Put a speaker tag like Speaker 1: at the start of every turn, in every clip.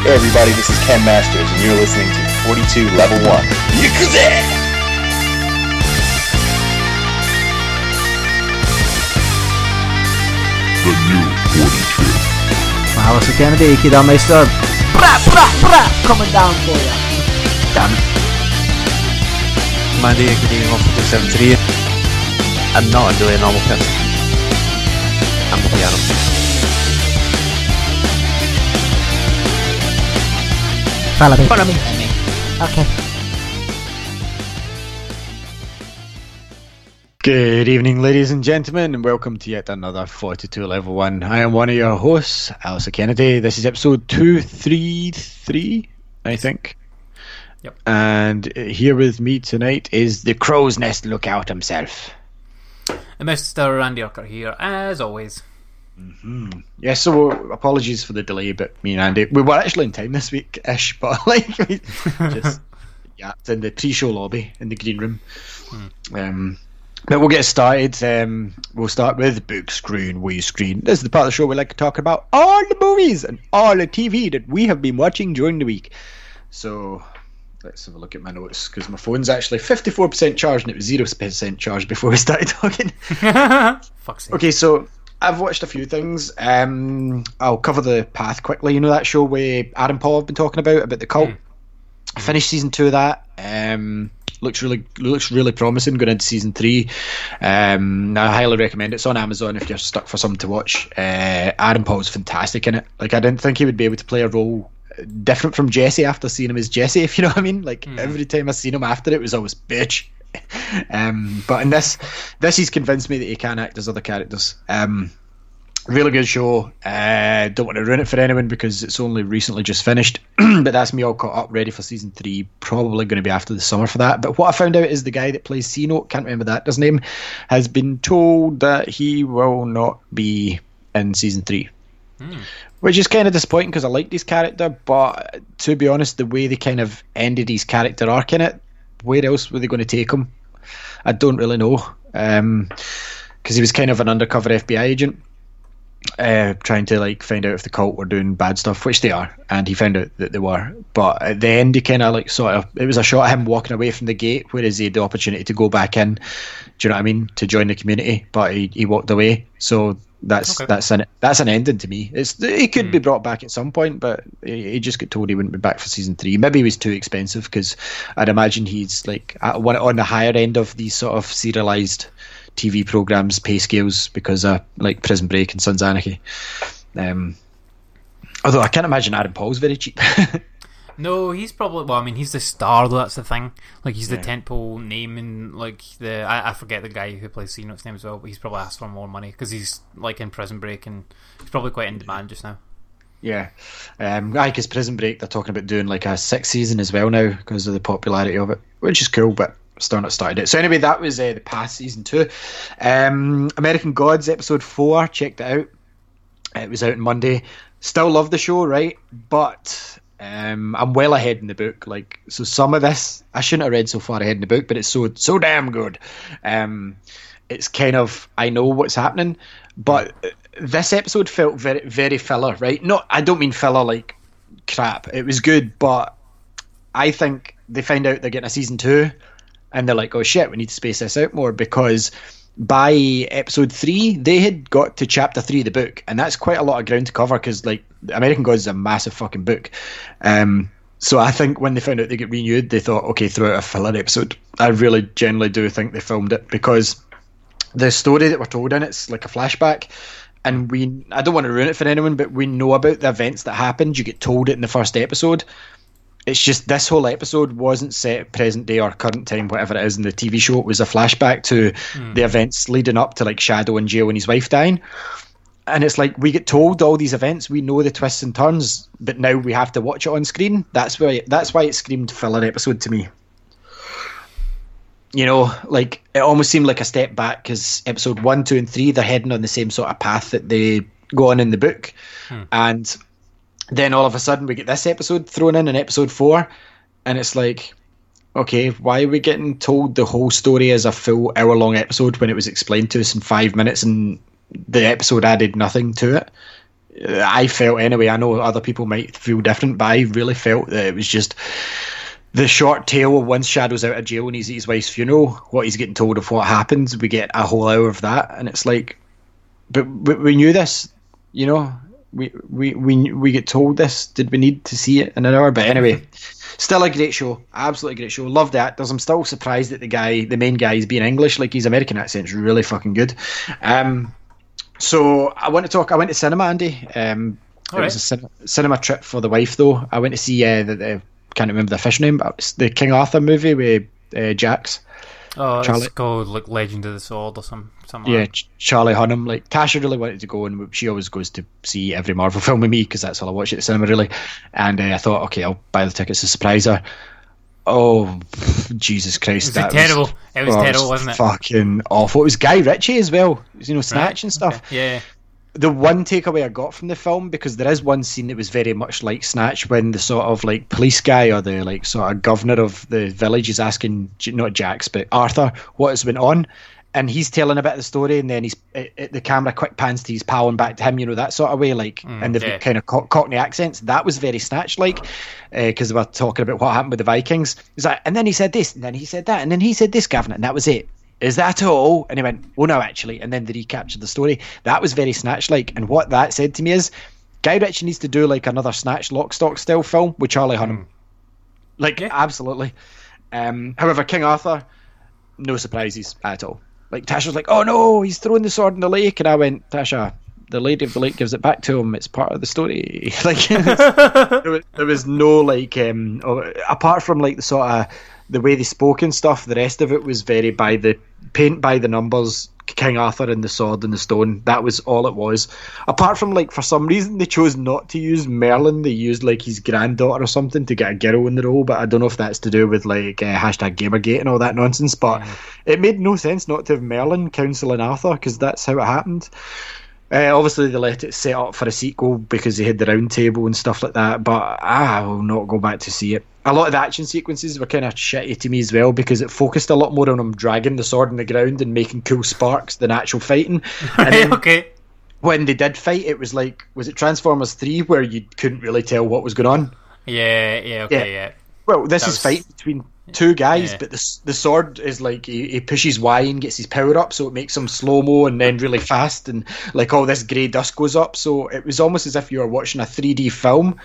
Speaker 1: Hey everybody, this is Ken Masters, and you're listening to 42 Level 1.
Speaker 2: The new forty-two.
Speaker 3: Alice Kennedy, Kidameister. Bra, bra, bra, coming down for you. Damn it.
Speaker 4: Mandy getting off of the 73. I'm not really a normal person. I'm a piano.
Speaker 3: Follow me. Follow me. Okay.
Speaker 5: Good evening, ladies and gentlemen, and welcome to yet another 42 Level 1. I am one of your hosts, Alistair Kennedy. This is episode 233, I think.
Speaker 6: Yep.
Speaker 5: And here with me tonight is the Crow's Nest Lookout himself.
Speaker 6: And Mr. Randy Urquhart here, as always.
Speaker 5: Yeah, so apologies for the delay, but me and Andy, we were actually in time this week ish, but like, just yapped in the pre show lobby in the green room. Um, but we'll get started. Um, we'll start with Book Screen, We Screen. This is the part of the show we like to talk about all the movies and all the TV that we have been watching during the week. So let's have a look at my notes because my phone's actually 54% charged and it was 0% charged before we started talking.
Speaker 6: Fuck's sake.
Speaker 5: Okay, so I've watched a few things. Um, I'll cover the path quickly. You know that show where Aaron Paul have been talking about about the cult. I finished season two of that. Um, looks really looks really promising going into season three. Um, I highly recommend it. It's on Amazon if you're stuck for something to watch. Uh, Aaron Paul's fantastic in it. Like I didn't think he would be able to play a role different from Jesse after seeing him as Jesse. If you know what I mean. Like every time I seen him after it was always bitch. um, but in this, this he's convinced me that he can act as other characters. Um, really good show. Uh, don't want to ruin it for anyone because it's only recently just finished. but that's me all caught up, ready for season three. Probably going to be after the summer for that. But what I found out is the guy that plays C Note, can't remember that his name, has been told that he will not be in season three. Which is kind of disappointing because I liked his character, but to be honest, the way they kind of ended his character arc in it, where else were they going to take him? I don't really know. Because he was kind of an undercover FBI agent, uh, trying to like find out if the cult were doing bad stuff, which they are, and he found out that they were. But at the end, he kind of like sort of it was a shot of him walking away from the gate, whereas he had the opportunity to go back in. Do you know what I mean? To join the community, but he, he walked away. So that's
Speaker 6: Okay.
Speaker 5: that's an that's an ending to me. It's he could be brought back at some point, but he, he just got told he wouldn't be back for season three. Maybe he was too expensive because I'd imagine he's like one on the higher end of these sort of serialized TV programs pay scales because of like Prison Break and Sons of Anarchy. Um, although I can't imagine Aaron Paul's very cheap.
Speaker 6: No, he's probably. Well, I mean, he's the star, though. That's the thing. Like, he's the tentpole name, and like the I, I forget the guy who plays C Note's name as well. But he's probably asked for more money because he's like in Prison Break, and he's probably quite in demand just now.
Speaker 5: yeah, um, I because Prison Break they're talking about doing like a sixth season as well now because of the popularity of it, which is cool, but. Still not started it. So anyway, that was uh, the past season two. Um, American Gods episode four. Checked it out. It was out on Monday. Still love the show, right? But um, I'm well ahead in the book. Like, so some of this I shouldn't have read so far ahead in the book, but it's so so damn good. Um, it's kind of I know what's happening, but this episode felt very very filler, right? Not I don't mean filler like crap. It was good, but I think they find out they're getting a season two, and they're like, oh shit, we need to space this out more because by episode three, they had got to chapter three of the book, and that's quite a lot of ground to cover because like American Gods is a massive fucking book. Um, so I think when they found out they get renewed, they thought, okay, throw out a filler episode. I really generally do think they filmed it because the story that we're told in it's like a flashback. And we, I don't want to ruin it for anyone, but we know about the events that happened. You get told it in the first episode. It's just this whole episode wasn't set present day or current time, whatever it is in the TV show. It was a flashback to hmm. the events leading up to like Shadow in jail and his wife dying. and it's like we get told all these events, we know the twists and turns, but now we have to watch it on screen. That's why that's why it screamed filler episode to me. You know, like it almost seemed like a step back because episode one, two, and three they're heading on the same sort of path that they go on in the book, hmm. and then all of a sudden we get this episode thrown in in episode four, and it's like, okay, why are we getting told the whole story as a full hour long episode when it was explained to us in five minutes and the episode added nothing to it? I felt anyway. I know other people might feel different, but I really felt that it was just the short tale of once Shadow's out of jail and he's at his wife's funeral, what he's getting told of what happens. We get a whole hour of that, and it's like, but, but we knew this, you know. We, we we we get told this. Did we need to see it in an hour? But anyway, still a great show. Absolutely great show. Love that. actors. I'm still surprised that the guy, the main guy, is being English. Like his American accent's really fucking good. Um, so I want to talk. I went to cinema, Andy. Um, it
Speaker 6: Alright.
Speaker 5: was a cin- cinema trip for the wife, though. I went to see uh, the, the can't remember the fish name, but it's the King Arthur movie with uh, Jax.
Speaker 6: Oh,
Speaker 5: Charlie-
Speaker 6: it's called like Legend of the Sword or some something.
Speaker 5: Yeah,
Speaker 6: like
Speaker 5: Ch- Charlie Hunnam. Like Tasha really wanted to go, and she always goes to see every Marvel film with me because that's all I watch at the cinema, really. And uh, I thought, okay, I'll buy the tickets to surprise her. Oh, Jesus Christ!
Speaker 6: Was it
Speaker 5: that
Speaker 6: terrible? It was
Speaker 5: oh,
Speaker 6: terrible, wasn't it?
Speaker 5: Fucking awful. It was Guy Ritchie as well. Was, you know, Snatch and stuff
Speaker 6: Okay, Yeah.
Speaker 5: The one takeaway I got from the film because there is one scene that was very much like Snatch when the sort of like police guy or the like sort of governor of the village is asking not Jax but Arthur what has been on, and he's telling a bit of the story, and then he's it, it- the camera quick pans to his pal and back to him, you know that sort of way, like mm, and they've
Speaker 6: yeah.
Speaker 5: got kind of co- Cockney accents. That was very Snatch like because uh, they were talking about what happened with the Vikings. He's like, and then he said this, and then he said that, and then he said this, governor, and that was it is that all? And he went, oh no, actually. And then they recaptured the story. That was very Snatch like. And what that said to me is, Guy Ritchie needs to do like another Snatch lock stock style film with Charlie Hunnam. Like,
Speaker 6: Yeah.
Speaker 5: absolutely. Um, however, King Arthur, no surprises at all. Like, Tasha was like, oh no, he's throwing the sword in the lake. And I went, Tasha, the Lady of the Lake gives it back to him. It's part of the story. like, there, was, there was no like, um, oh, apart from like the sort of the way they spoke and stuff. The rest of it was very by the paint by the numbers. King Arthur and the sword and the stone. That was all it was. Apart from like for some reason they chose not to use Merlin. They used like his granddaughter or something to get a girl in the role. But I don't know if that's to do with like uh, hashtag Gamergate and all that nonsense. But it made no sense not to have Merlin counselling Arthur because that's how it happened. Uh, obviously, they let it set up for a sequel because they had the round table and stuff like that. But I will not go back to see it. A lot of the action sequences were kind of shitty to me as well because it focused a lot more on him dragging the sword in the ground and making cool sparks than actual fighting. Then
Speaker 6: okay.
Speaker 5: when they did fight, it was like was it Transformers Three where you couldn't really tell what was going on.
Speaker 6: Yeah, yeah, okay,
Speaker 5: Yeah.
Speaker 6: yeah.
Speaker 5: Well, this
Speaker 6: That
Speaker 5: is
Speaker 6: was-
Speaker 5: fight between two guys,
Speaker 6: Yeah.
Speaker 5: but the the sword is like he, he pushes Y and gets his power up, so it makes him slow mo and then really fast, and like all this grey dust goes up. So it was almost as if you were watching a 3D film.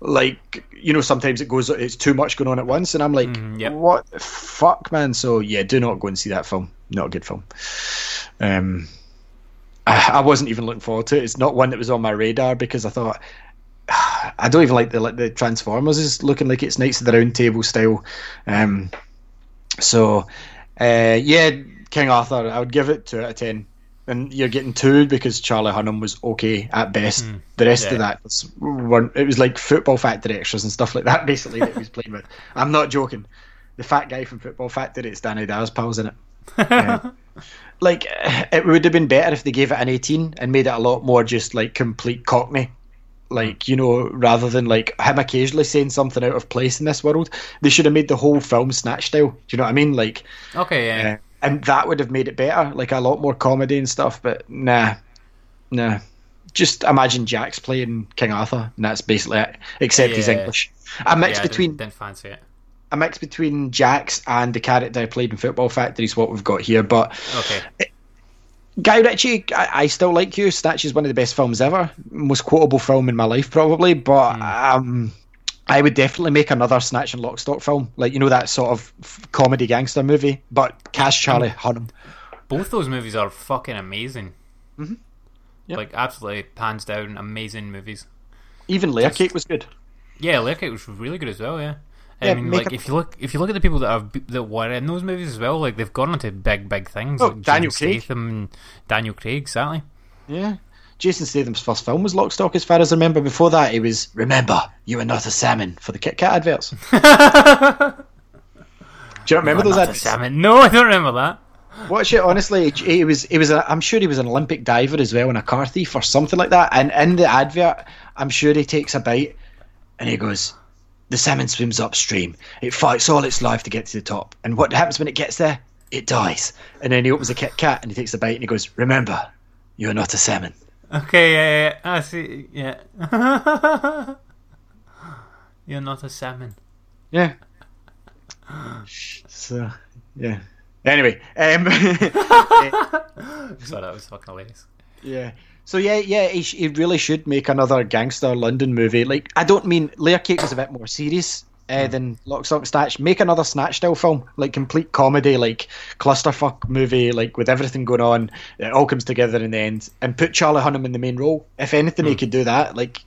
Speaker 5: Like you know, sometimes it goes, it's too much going on at once, and I'm like,
Speaker 6: Mhm, yep.
Speaker 5: what the fuck, man? So yeah, do not go and see that film. Not a good film. Um, I, I wasn't even looking forward to it. It's not one that was on my radar because I thought. I don't even like the like the Transformers is looking like it's Knights of the Round Table style. Um, so uh, yeah, King Arthur, I would give it two out of ten. And you're getting two because Charlie Hunnam was okay at best. the rest
Speaker 6: yeah.
Speaker 5: of that was weren't. It was like football factory extras and stuff like that. Basically, that he was playing with. I'm not joking. The fat guy from Football Factory, it's Danny Dyer's pals in it. Yeah. like it would have been better if they gave it an 18 and made it a lot more just like complete cockney like you know rather than like him occasionally saying something out of place in this world they should have made the whole film snatch style do you know what i mean like
Speaker 6: Okay, yeah.
Speaker 5: uh, and that would have made it better like a lot more comedy and stuff but nah nah just imagine Jax playing king arthur and that's basically it except he's english a mix
Speaker 6: yeah,
Speaker 5: between
Speaker 6: didn't, didn't fancy it.
Speaker 5: a mix between Jax and the character i played in football factory is what we've got here but
Speaker 6: Okay.
Speaker 5: Guy Ritchie, I, I still like you. Snatch is one of the best films ever, most quotable film in my life, probably. But um, I would definitely make another Snatch and Lockstock film, like you know that sort of comedy gangster movie, but cast Charlie Hunnam.
Speaker 6: Both those movies are fucking amazing.
Speaker 5: Mm-hmm. Yep.
Speaker 6: Like, absolutely, hands down, amazing movies.
Speaker 5: Even Layer Cake was good.
Speaker 6: Yeah, Layer was really good as well. Yeah, I mean, like
Speaker 5: a-
Speaker 6: if you look if you look at the people that have that were in those movies as well, like they've gone on to big big things.
Speaker 5: Oh,
Speaker 6: like
Speaker 5: Daniel
Speaker 6: Jason
Speaker 5: Craig.
Speaker 6: Statham and Daniel Craig, exactly.
Speaker 5: Yeah, Jason Statham's first film was Lockstock, as far as I remember. Before that, it was Remember, you are not a salmon for the Kit Kat adverts. Do you remember those
Speaker 6: Not a
Speaker 5: ads?
Speaker 6: salmon. No, I don't remember that.
Speaker 5: Watch it honestly. He was he was a, I'm sure he was an Olympic diver as well and a car thief or something like that. And in the advert, I'm sure he takes a bite and he goes, "The salmon swims upstream. It fights all its life to get to the top. And what happens when it gets there? It dies." And then he opens a Kat and he takes a bite and he goes, "Remember, you are not a salmon."
Speaker 6: Okay, yeah, yeah, I see. Yeah. You're not a salmon.
Speaker 5: Yeah. So yeah. Anyway, um,
Speaker 6: So that was fucking hilarious.
Speaker 5: Yeah. So yeah, yeah, he, sh- he really should make another gangster London movie. Like, I don't mean Layer Cake was a bit more serious uh, than Lock, Stock, Snatch. Make another Snatch style film, like complete comedy, like clusterfuck movie, like with everything going on. It all comes together in the end, and put Charlie Hunnam in the main role. If anything, he could do that. Like,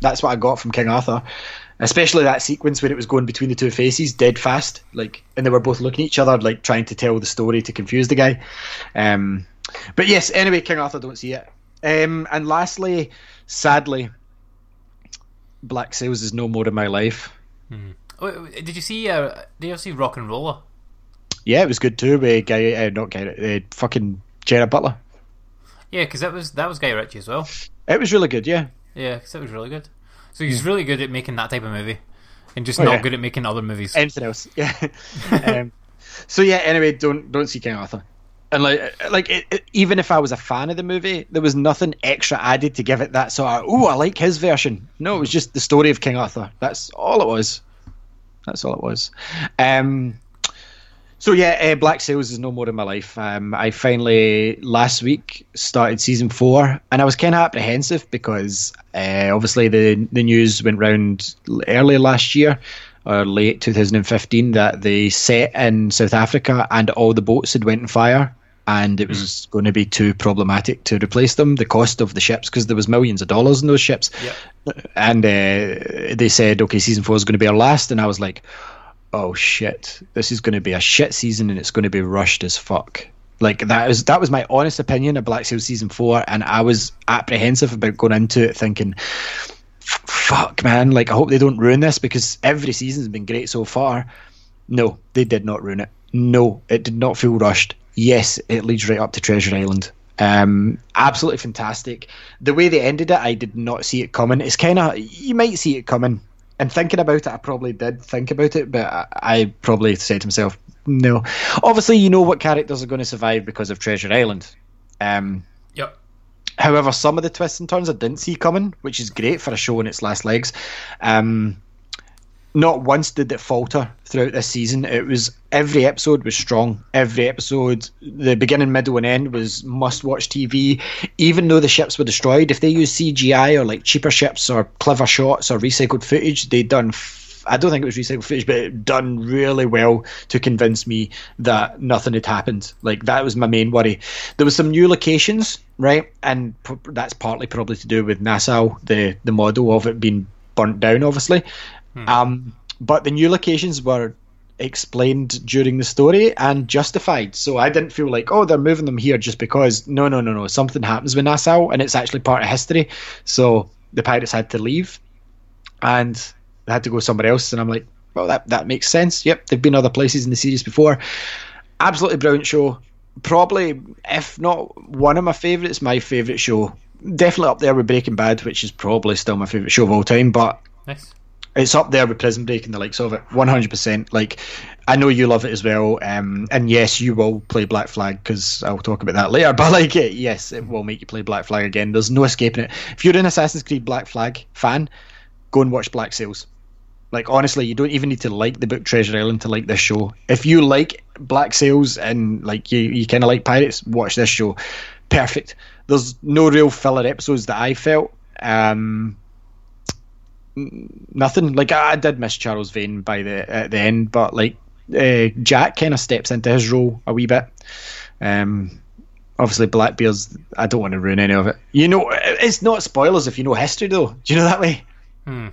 Speaker 5: that's what I got from King Arthur. Especially that sequence when it was going between the two faces, dead fast, like, and they were both looking at each other, like trying to tell the story to confuse the guy. Um, but yes, anyway, King Arthur, don't see it. Um, and lastly, sadly, Black Sails is no more in my life.
Speaker 6: Oh, wait, did you see? Uh, did you ever see RocknRolla?
Speaker 5: Yeah, it was good too. With guy, uh, not guy, uh, fucking Gerard Butler.
Speaker 6: Yeah, because that was that was Guy Ritchie as well.
Speaker 5: It was really good. Yeah,
Speaker 6: Yeah, because that was really good. So he's really good at making that type of movie, and just
Speaker 5: Oh,
Speaker 6: not
Speaker 5: yeah.
Speaker 6: good at making other movies.
Speaker 5: anything else. Yeah. um, so yeah. Anyway, don't don't see King Arthur. And like like it, it- even if I was a fan of the movie, there was nothing extra added to give it that sort of oh I like his version. No, it was just the story of King Arthur. That's all it was. That's all it was. Um, so yeah, uh, Black Sails is no more in my life. Um, I finally last week started season four, and I was kind of apprehensive because uh, obviously the the news went round early last year or late 2015 that they set in South Africa and all the boats had went on fire. And it was going to be too problematic to replace them. The cost of the ships, because there was millions of dollars in those ships, and uh, they said, "Okay, season four is going to be our last." And I was like, oh shit, this is going to be a shit season and it's going to be rushed as fuck. Like that is that was my honest opinion of Black Sails season four, and I was apprehensive about going into it thinking, "F- "Fuck, man! Like I hope they don't ruin this because every season's been great so far." No, they did not ruin it. No, it did not feel rushed. Yes, it leads right up to Treasure Island. Um, absolutely fantastic. The way they ended it, I did not see it coming. It's kind of you might see it coming. And thinking about it, I probably did think about it, but I, I probably said to myself, no. Obviously, you know what characters are going to survive because of Treasure Island. Um. However, some of the twists and turns I didn't see coming, which is great for a show in its last legs. Um, not once did it falter throughout this season. It was every episode was strong. Every episode, the beginning, middle, and end was must-watch TV. Even though the ships were destroyed, if they used CGI or like cheaper ships or clever shots or recycled footage, they done. I don't think it was recycled footage, but it done really well to convince me that nothing had happened. Like that was my main worry. There was some new locations, right, and p- that's partly probably to do with Nassau, the the model of it being burnt down, obviously. Um, but the new locations were explained during the story and justified. So I didn't feel like, oh, they're moving them here just because. No, no, no, no. Something happens with Nassau and it's actually part of history. So the pirates had to leave and they had to go somewhere else. And I'm like, well, that, that makes sense. Yep, they've been other places in the series before. Absolutely brilliant show. Probably, if not one of my favourites, my favourite show. Definitely up there with Breaking Bad, which is probably still my favourite show of all time. But
Speaker 6: Nice.
Speaker 5: it's up there with Prison Break and the likes of it, one hundred percent. Like, I know you love it as well, um, and yes, you will play Black Flag because I'll talk about that later. But like, it, yes, it will make you play Black Flag again. There's no escaping it. If you're an Assassin's Creed Black Flag fan, go and watch Black Sails. Like honestly, you don't even need to like the book Treasure Island to like this show. If you like Black Sails and like you, you kind of like pirates, watch this show. Perfect. There's no real filler episodes that I felt. Um, nothing. Like I, did miss Charles Vane by the at the end, but like uh, Jack kind of steps into his role a wee bit. Um, obviously Blackbeard's. I don't want to ruin any of it. You know, it's not spoilers if you know history though. Do you know that way?
Speaker 6: Hmm.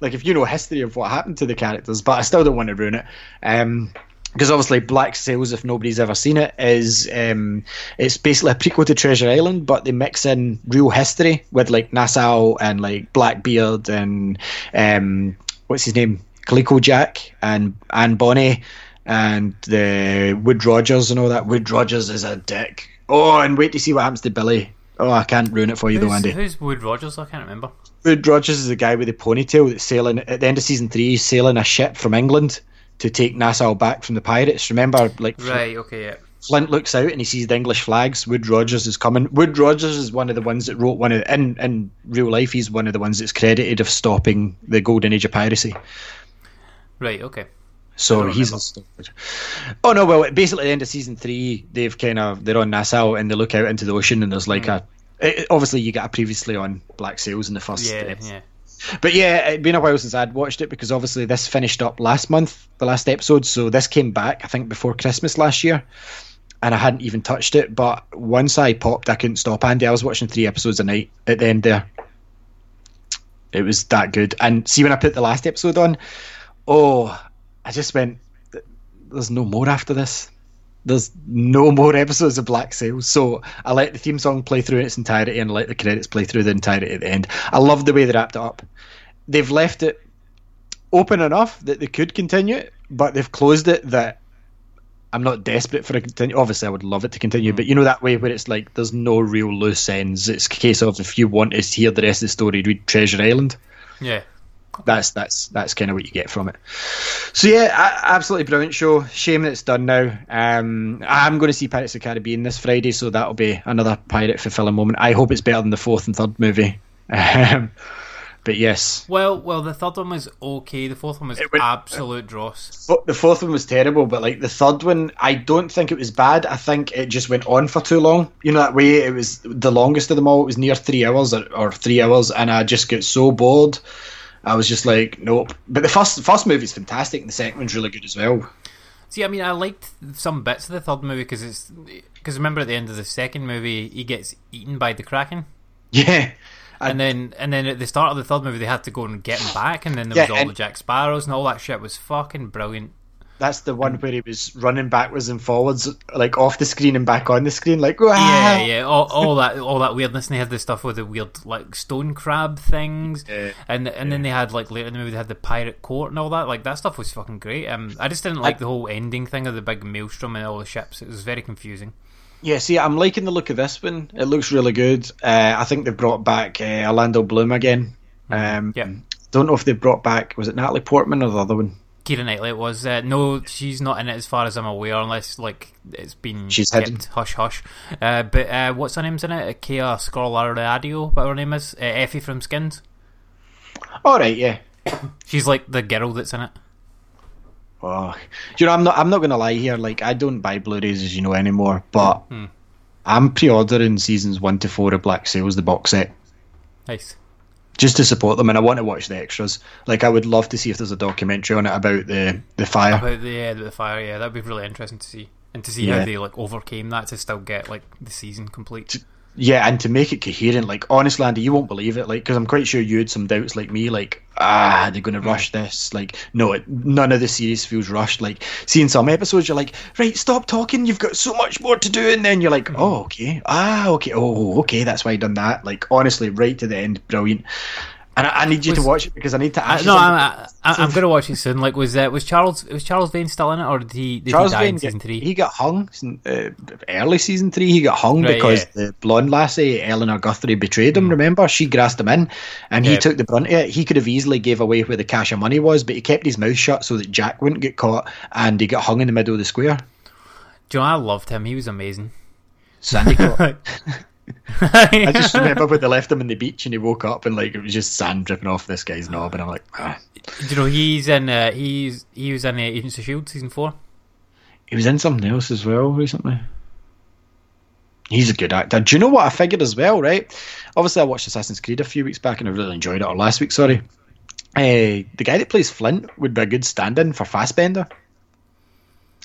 Speaker 5: Like if you know history of what happened to the characters, but I still don't want to ruin it. Um, because obviously Black Sails, if nobody's ever seen it, is um, it's basically a prequel to Treasure Island, but they mix in real history with like Nassau and like Blackbeard and um, what's his name, Calico Jack and Anne Bonny and the Woodes Rogers and all that. Woodes Rogers is a dick. Oh, and wait to see what happens to Billy. Oh, I can't ruin it for you though,
Speaker 6: Who's,
Speaker 5: Andy.
Speaker 6: who's Woodes Rogers? I can't remember.
Speaker 5: Woodes Rogers is the guy with the ponytail that's sailing at the end of season three, he's sailing a ship from England to take Nassau back from the pirates. Remember, like
Speaker 6: Right. Okay. Yeah.
Speaker 5: Flint looks out and he sees the English flags. Woodes Rogers is coming. Woodes Rogers is one of the ones that wrote one of in in real life. He's one of the ones that's credited of stopping the golden age of piracy.
Speaker 6: Right. Okay.
Speaker 5: So he's. Oh no! Well, basically, at the end of season three, they've kind of they're on Nassau and they look out into the ocean and there's like a. It, obviously, you get a previously on Black Sails in the first.
Speaker 6: Yeah.
Speaker 5: episode.
Speaker 6: Yeah.
Speaker 5: But yeah, it'd been a while since I'd watched it because obviously this finished up last month, the last episode. So this came back, I think, before Christmas last year, and I hadn't even touched it. But once I popped, I couldn't stop. Andy, I was watching three episodes a night at the end there. It was that good. And see, when I put the last episode on, oh, I just went, "There's no more after this." There's no more episodes of Black Sails, so I let the theme song play through in its entirety and let the credits play through the entirety at the end. I love the way they wrapped it up. They've left it open enough that they could continue it, but they've closed it that I'm not desperate for a continue. Obviously, I would love it to continue, but you know that way where it's like there's no real loose ends. It's a case of if you want to hear the rest of the story, read Treasure Island
Speaker 6: Yeah.
Speaker 5: That's that's that's kind of what you get from it. So yeah, absolutely brilliant show. Shame that it's done now. Um, I'm going to see Pirates of the Caribbean this Friday, so that'll be another pirate fulfilling moment. I hope it's better than the fourth and third movie. Um, but yes,
Speaker 6: Well, well, the third one was okay. The fourth one was
Speaker 5: went-
Speaker 6: absolute dross.
Speaker 5: Fo- the fourth one was terrible, but like the third one, I don't think it was bad. I think it just went on for too long. You know that way, it was the longest of them all. It was near three hours or, or three hours, and I just get so bored. I was just like, nope. But the first first movie's fantastic, and the second one's really good as well.
Speaker 6: See, I mean, I liked some bits of the third movie because it's because remember at the end of the second movie he gets eaten by the kraken,
Speaker 5: Yeah.
Speaker 6: and then and then at the start of the third movie they had to go and get him back, and then there
Speaker 5: Yeah,
Speaker 6: was all
Speaker 5: and-
Speaker 6: the Jack Sparrows and all that shit was fucking brilliant.
Speaker 5: That's the one where he was running backwards and forwards, like off the screen and back on the screen, like
Speaker 6: Yeah,
Speaker 5: "Wah!"
Speaker 6: yeah, all, all that, all that weirdness. And they had the stuff with the weird, like stone crab things,
Speaker 5: Yeah.
Speaker 6: and and then they had like later in the movie they had the pirate court and all that. Like that stuff was fucking great. Um, I just didn't like the whole ending thing of the big maelstrom and all the ships. It was very confusing.
Speaker 5: Yeah, see, I'm liking the look of this one. It looks really good. Uh, I think they've brought back uh, Orlando Bloom again. Um,
Speaker 6: Yeah.
Speaker 5: Don't know if they've brought back was it Natalie Portman or the other one.
Speaker 6: Keira Knightley was uh, no, she's not in it as far as I'm aware, unless like it's been
Speaker 5: She's
Speaker 6: kept
Speaker 5: hidden.
Speaker 6: hush hush. Uh, but uh, what's her name's in it? Kaya Scodelario, what her name is? Uh, Effie from Skins.
Speaker 5: All right, yeah.
Speaker 6: She's like the girl that's in it.
Speaker 5: Oh, you know, I'm not. I'm not going to lie here. Like, I don't buy Blu-rays, as you know, anymore. But
Speaker 6: Hmm.
Speaker 5: I'm pre-ordering seasons one to four of Black Sails, the box set,
Speaker 6: Nice.
Speaker 5: Just to support them, and I want to watch the extras. Like, I would love to see if there's a documentary on it about the the fire.
Speaker 6: About the uh, the fire, yeah, that'd be really interesting to see, and to see
Speaker 5: Yeah.
Speaker 6: how they like overcame that to still get like the season complete.
Speaker 5: Yeah, and to make it coherent, like honestly, Andy, you won't believe it. Like, because I'm quite sure you had some doubts, like me. Like, ah, they're going to rush this. Like, no, it, none of the series feels rushed. Like, seeing some episodes, you're like, right, stop talking. You've got so much more to do, and then you're like, oh, okay, ah, okay, oh, okay, that's why I done that. Like, honestly, right to the end, brilliant. And I, I need you
Speaker 6: Was-
Speaker 5: to watch it because I need to ask.
Speaker 6: no, I'm. I, I'm gonna watch it soon. Like, was uh, was Charles was Charles Vane still in it, or did he did
Speaker 5: Charles
Speaker 6: he die
Speaker 5: Vane
Speaker 6: in season three?
Speaker 5: He got hung uh, early season three. He got hung
Speaker 6: Right,
Speaker 5: because
Speaker 6: yeah.
Speaker 5: the blonde lassie Eleanor Guthrie betrayed him. Remember, she grassed him in, and he took the brunt of it. He could have easily gave away where the cash of money was, but he kept his mouth shut so that Jack wouldn't get caught, and he got hung in the middle of the square.
Speaker 6: Do you know, I loved him. He was amazing.
Speaker 5: Sandy. I just remember when they left him on the beach and he woke up and like it was just sand dripping off this guy's knob, and I'm like, ah.
Speaker 6: Do you know he's in? Uh, he's he was in uh, Agents of Shield season four.
Speaker 5: he was in something else as well recently. He's a good actor. Do you know what I figured as well, right? Obviously, I watched Assassin's Creed a few weeks back and I really enjoyed it, or last week, sorry. Uh, the guy that plays Flint would be a good stand in for Fassbender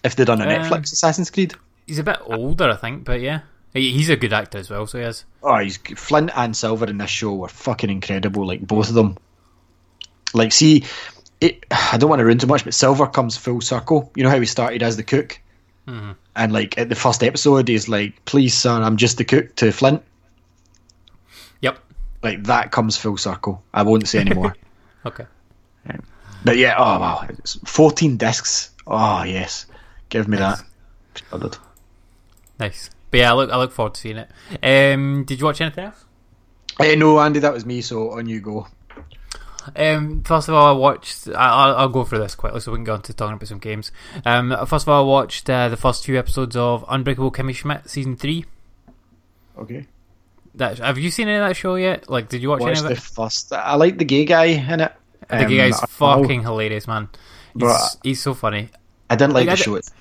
Speaker 5: if they'd done a
Speaker 6: Um,
Speaker 5: Netflix Assassin's Creed.
Speaker 6: He's a bit older, I think, but yeah, he's a good actor as well. So he is.
Speaker 5: Oh, he's Flint and Silver in this show were fucking incredible. Like both of them. Like, see, it. I don't want to ruin too much, but Silver comes full circle. You know how he started as the cook, mm-hmm. and like at the first episode, he's like, "Please, sir, I'm just the cook." To Flint,
Speaker 6: Yep.
Speaker 5: like that comes full circle. I won't say anymore.
Speaker 6: Okay.
Speaker 5: but yeah, oh wow, it's 14 discs. Oh yes, give me that.
Speaker 6: Nice. But yeah, I look I look forward to seeing it. Um, did you watch anything else?
Speaker 5: Eh, no, Andy, that was me. So on you go.
Speaker 6: Um, first of all, I watched. I, I'll, I'll go through this quickly so we can go on to talking about some games. Um, first of all, I watched uh, the first few episodes of Unbreakable Kimmy Schmidt season three.
Speaker 5: Okay.
Speaker 6: That have you seen any of that show yet? Like, did you watch
Speaker 5: Watch
Speaker 6: any of
Speaker 5: the first. I like the gay guy in it.
Speaker 6: The
Speaker 5: Um,
Speaker 6: guy's
Speaker 5: I-
Speaker 6: fucking hilarious, man. He's, he's so funny.
Speaker 5: I didn't like
Speaker 6: Like,
Speaker 5: the
Speaker 6: d-
Speaker 5: show. It's-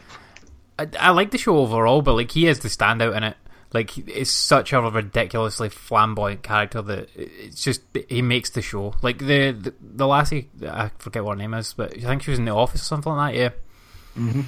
Speaker 6: I, I like the show overall, but like he is the standout in it. Like it's such a ridiculously flamboyant character that it's just he makes the show. Like the the, the lassie, I forget what her name is, but I think she was in the office or something like that. Yeah. Mm-hmm.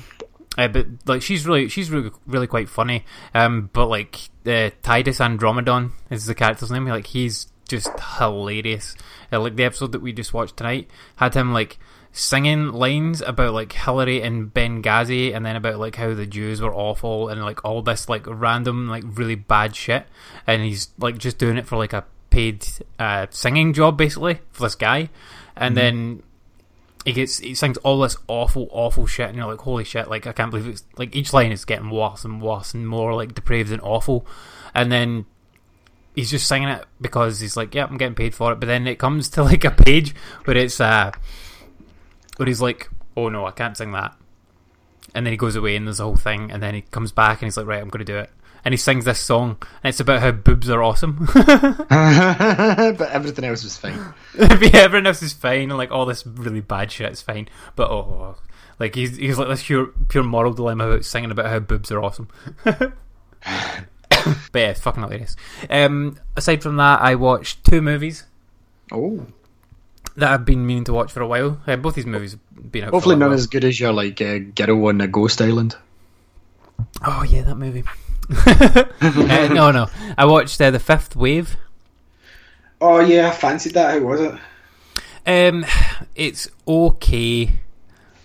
Speaker 6: Uh, but like she's really she's really really quite funny. Um, but like uh, Titus Andromedon is the character's name. Like he's just hilarious. Uh, like the episode that we just watched tonight had him like singing lines about like Hillary and Benghazi, and then about like how the Jews were awful, and like all this like random like really bad shit, and he's like just doing it for like a paid uh, singing job basically for this guy, and then he gets he sings all this awful awful shit and you're like holy shit like I can't believe it's like each line is getting worse and worse and more like depraved and awful. And then he's just singing it because he's like yeah I'm getting paid for it. But then it comes to like a page where it's uh where he's like oh no I can't sing that and then he goes away and there's a whole thing and then he comes back and he's like right I'm gonna do it and he sings this song and it's about how boobs are awesome
Speaker 5: but everything else was fine.
Speaker 6: yeah, everyone else is fine, and like all this really bad shit is fine. But oh, like he's he's like this pure pure moral dilemma about singing about how boobs are awesome. but yeah, it's fucking hilarious. Um, aside from that, I watched two movies
Speaker 5: Oh,
Speaker 6: that I've been meaning to watch for a while. Uh, both these movies have been out. for
Speaker 5: hopefully
Speaker 6: a
Speaker 5: none
Speaker 6: while.
Speaker 5: as good as your like uh, Girl on the Ghost Island.
Speaker 6: Oh yeah, that movie. uh, no, no, I watched uh, the Fifth Wave.
Speaker 5: Oh yeah, I fancied that. How was it?
Speaker 6: Um, it's okay.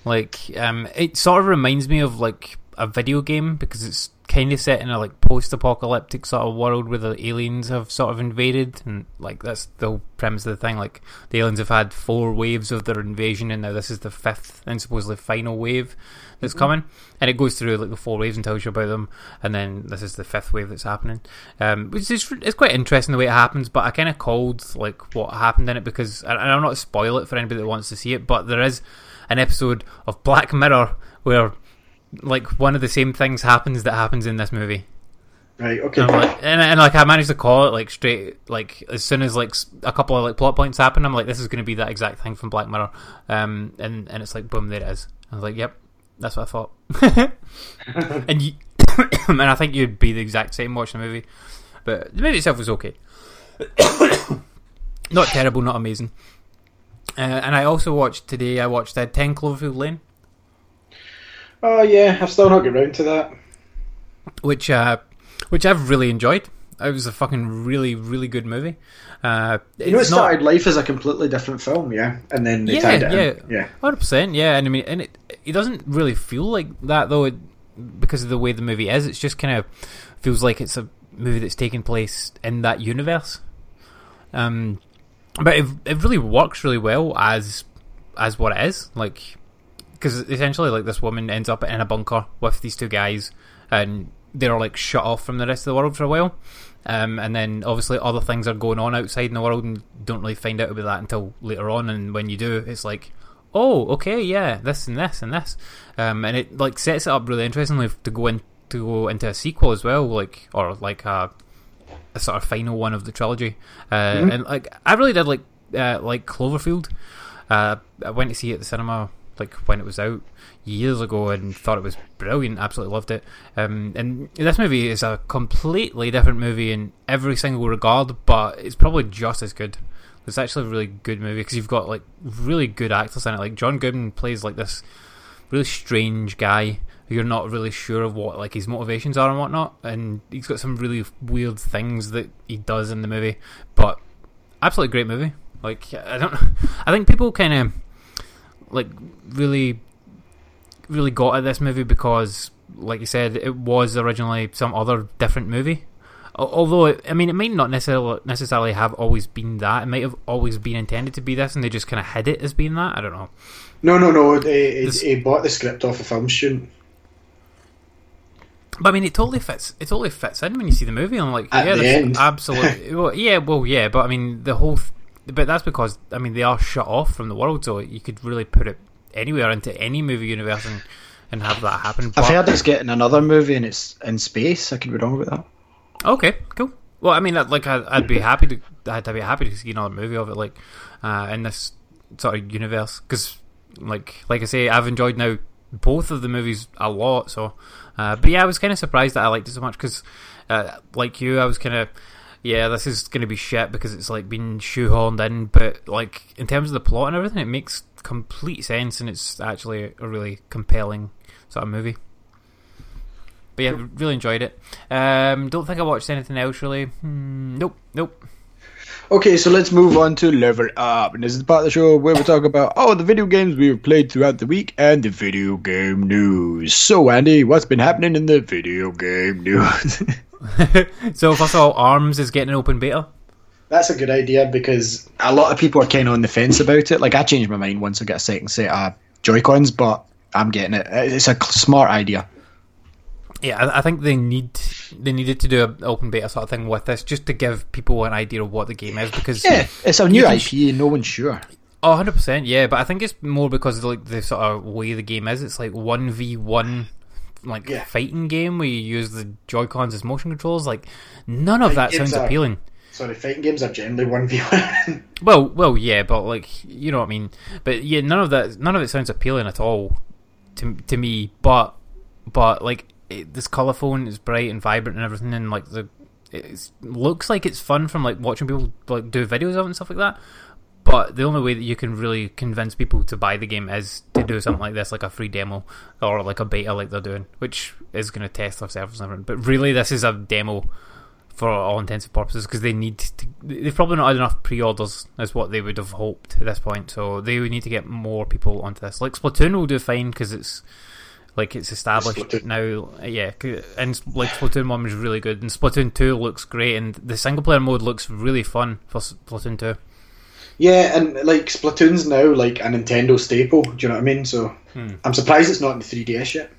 Speaker 6: Like, um, it sort of reminds me of like a video game because it's kind of set in a like post-apocalyptic sort of world where the aliens have sort of invaded, and like that's the whole premise of the thing. Like, the aliens have had four waves of their invasion, and now this is the fifth and supposedly final wave that's coming, and it goes through like the four waves and tells you about them, and then this is the fifth wave that's happening. Um, which is it's quite interesting the way it happens, but I kind of called like what happened in it because, and I'm not to spoil it for anybody that wants to see it, but there is an episode of Black Mirror where like one of the same things happens that happens in this movie.
Speaker 5: Right. Okay.
Speaker 6: And, like, and, and like I managed to call it like straight like as soon as like a couple of like plot points happen, I'm like this is going to be that exact thing from Black Mirror, um, and and it's like boom, there it is. I was like, yep, that's what I thought. and you, and I think you'd be the exact same watching the movie, but the movie itself was okay, not terrible, not amazing. Uh, and I also watched today. I watched uh, Ten Cloverfield Lane.
Speaker 5: Oh yeah, I've still not got round to that.
Speaker 6: which uh, which I've really enjoyed. It was a fucking really really good movie. Uh,
Speaker 5: You know, it
Speaker 6: not-
Speaker 5: started life as a completely different film, yeah, and then they
Speaker 6: Yeah,
Speaker 5: tied it
Speaker 6: yeah.
Speaker 5: in. Yeah.
Speaker 6: Hundred percent, yeah. And I mean, and it it doesn't really feel like that though, it, because of the way the movie is. It's just kind of feels like it's a movie that's taking place in that universe. Um, but it it really works really well as as what it is. Like, because essentially, like this woman ends up in a bunker with these two guys, and they're like shut off from the rest of the world for a while. Um, and then obviously other things are going on outside in the world, and don't really find out about that until later on. And when you do, it's like, oh, okay, yeah, this and this and this, um, and it like sets it up really interestingly to go in to go into a sequel as well, like or like a, a sort of final one of the trilogy. Uh, And like I really did like uh, like Cloverfield. Uh, I went to see it at the cinema like when it was out years ago and thought it was brilliant. Absolutely loved it. Um, and this movie is a completely different movie in every single regard, but it's probably just as good. It's actually a really good movie because you've got like really good actors in it. Like John Goodman plays like this really strange guy who you're not really sure of what like his motivations are and whatnot, and he's got some really weird things that he does in the movie. But absolutely great movie. Like I don't, I think people kind of like really, really got at this movie because, like you said, it was originally some other different movie. Although, it, I mean, it might not necessarily necessarily have always been that. It might have always been intended to be this, and they just kind of hid it as being that. I don't know.
Speaker 7: No, no, no. He, he,
Speaker 6: This-
Speaker 7: he bought the script off a film student.
Speaker 6: But I mean, it totally fits. It totally fits in when you see the movie. I'm like,
Speaker 7: At
Speaker 6: yeah, absolutely. well, yeah, well, yeah, but I mean, the whole. But that's because I mean they are shut off from the world, so you could really put it anywhere into any movie universe and and have that happen.
Speaker 5: I've heard it's getting another movie and it's in space. I could be wrong about that.
Speaker 6: Okay, cool. Well, I mean, I'd- like, I'd, I'd be happy to, I'd be happy to see another movie of it, like, uh, in this sort of universe, because, like, like I say, I've enjoyed now both of the movies a lot. So, uh, but yeah, I was kind of surprised that I liked it so much because, uh, like you, I was kind of, yeah, this is going to be shit because it's like been shoehorned in. But like in terms of the plot and everything, it makes complete sense, and it's actually a really compelling sort of movie. But yeah, really enjoyed it. Um, don't think I watched anything else really. Hmm, nope, nope.
Speaker 5: Okay, so let's move on to Level Up. And this is the part of the show where we talk about all the video games we've played throughout the week and the video game news. So, Andy, what's been happening in the video game news?
Speaker 6: so first of all, Arms is getting an open beta.
Speaker 7: That's a good idea because
Speaker 5: a lot of people are kind of on the fence about it. Like, I changed my mind once I got a second set of Joy-Cons, but I'm getting it. It's a smart idea.
Speaker 6: Yeah, I, think they need they needed to do an open beta sort of thing with this just to give people an idea of what the game is because
Speaker 5: Yeah, it's a new IP and no one's sure.
Speaker 6: Oh, 100%, yeah, but I think it's more because of like the sort of way the game is. It's like 1v1 like
Speaker 7: Yeah.
Speaker 6: fighting game where you use the Joy-Cons as motion controls. Like none of that sounds
Speaker 7: are-
Speaker 6: appealing.
Speaker 7: sorry, fighting games are generally one v one.
Speaker 6: Well, well, yeah, but like you know what I mean. But yeah, none of that none of it sounds appealing at all to to me. But but like it, this colourful and it's bright and vibrant and everything, and like the it looks like it's fun from like watching people like do videos of it and stuff like that. But the only way that you can really convince people to buy the game is to do something like this, like a free demo or like a beta, like they're doing, which is going to test their servers and everything. But really, this is a demo for all intents and purposes because they need to. They've probably not had enough pre-orders as what they would have hoped at this point. So they would need to get more people onto this. Like Splatoon will do fine because it's like it's established
Speaker 7: Splatoon.
Speaker 6: now. Yeah, and like Splatoon one was really good, and Splatoon two looks great, and the single player mode looks really fun for Splatoon two.
Speaker 7: Yeah, and like Splatoon's now like a Nintendo staple. Do you know what I mean? So
Speaker 6: Hmm.
Speaker 7: I'm surprised it's not in the 3DS yet.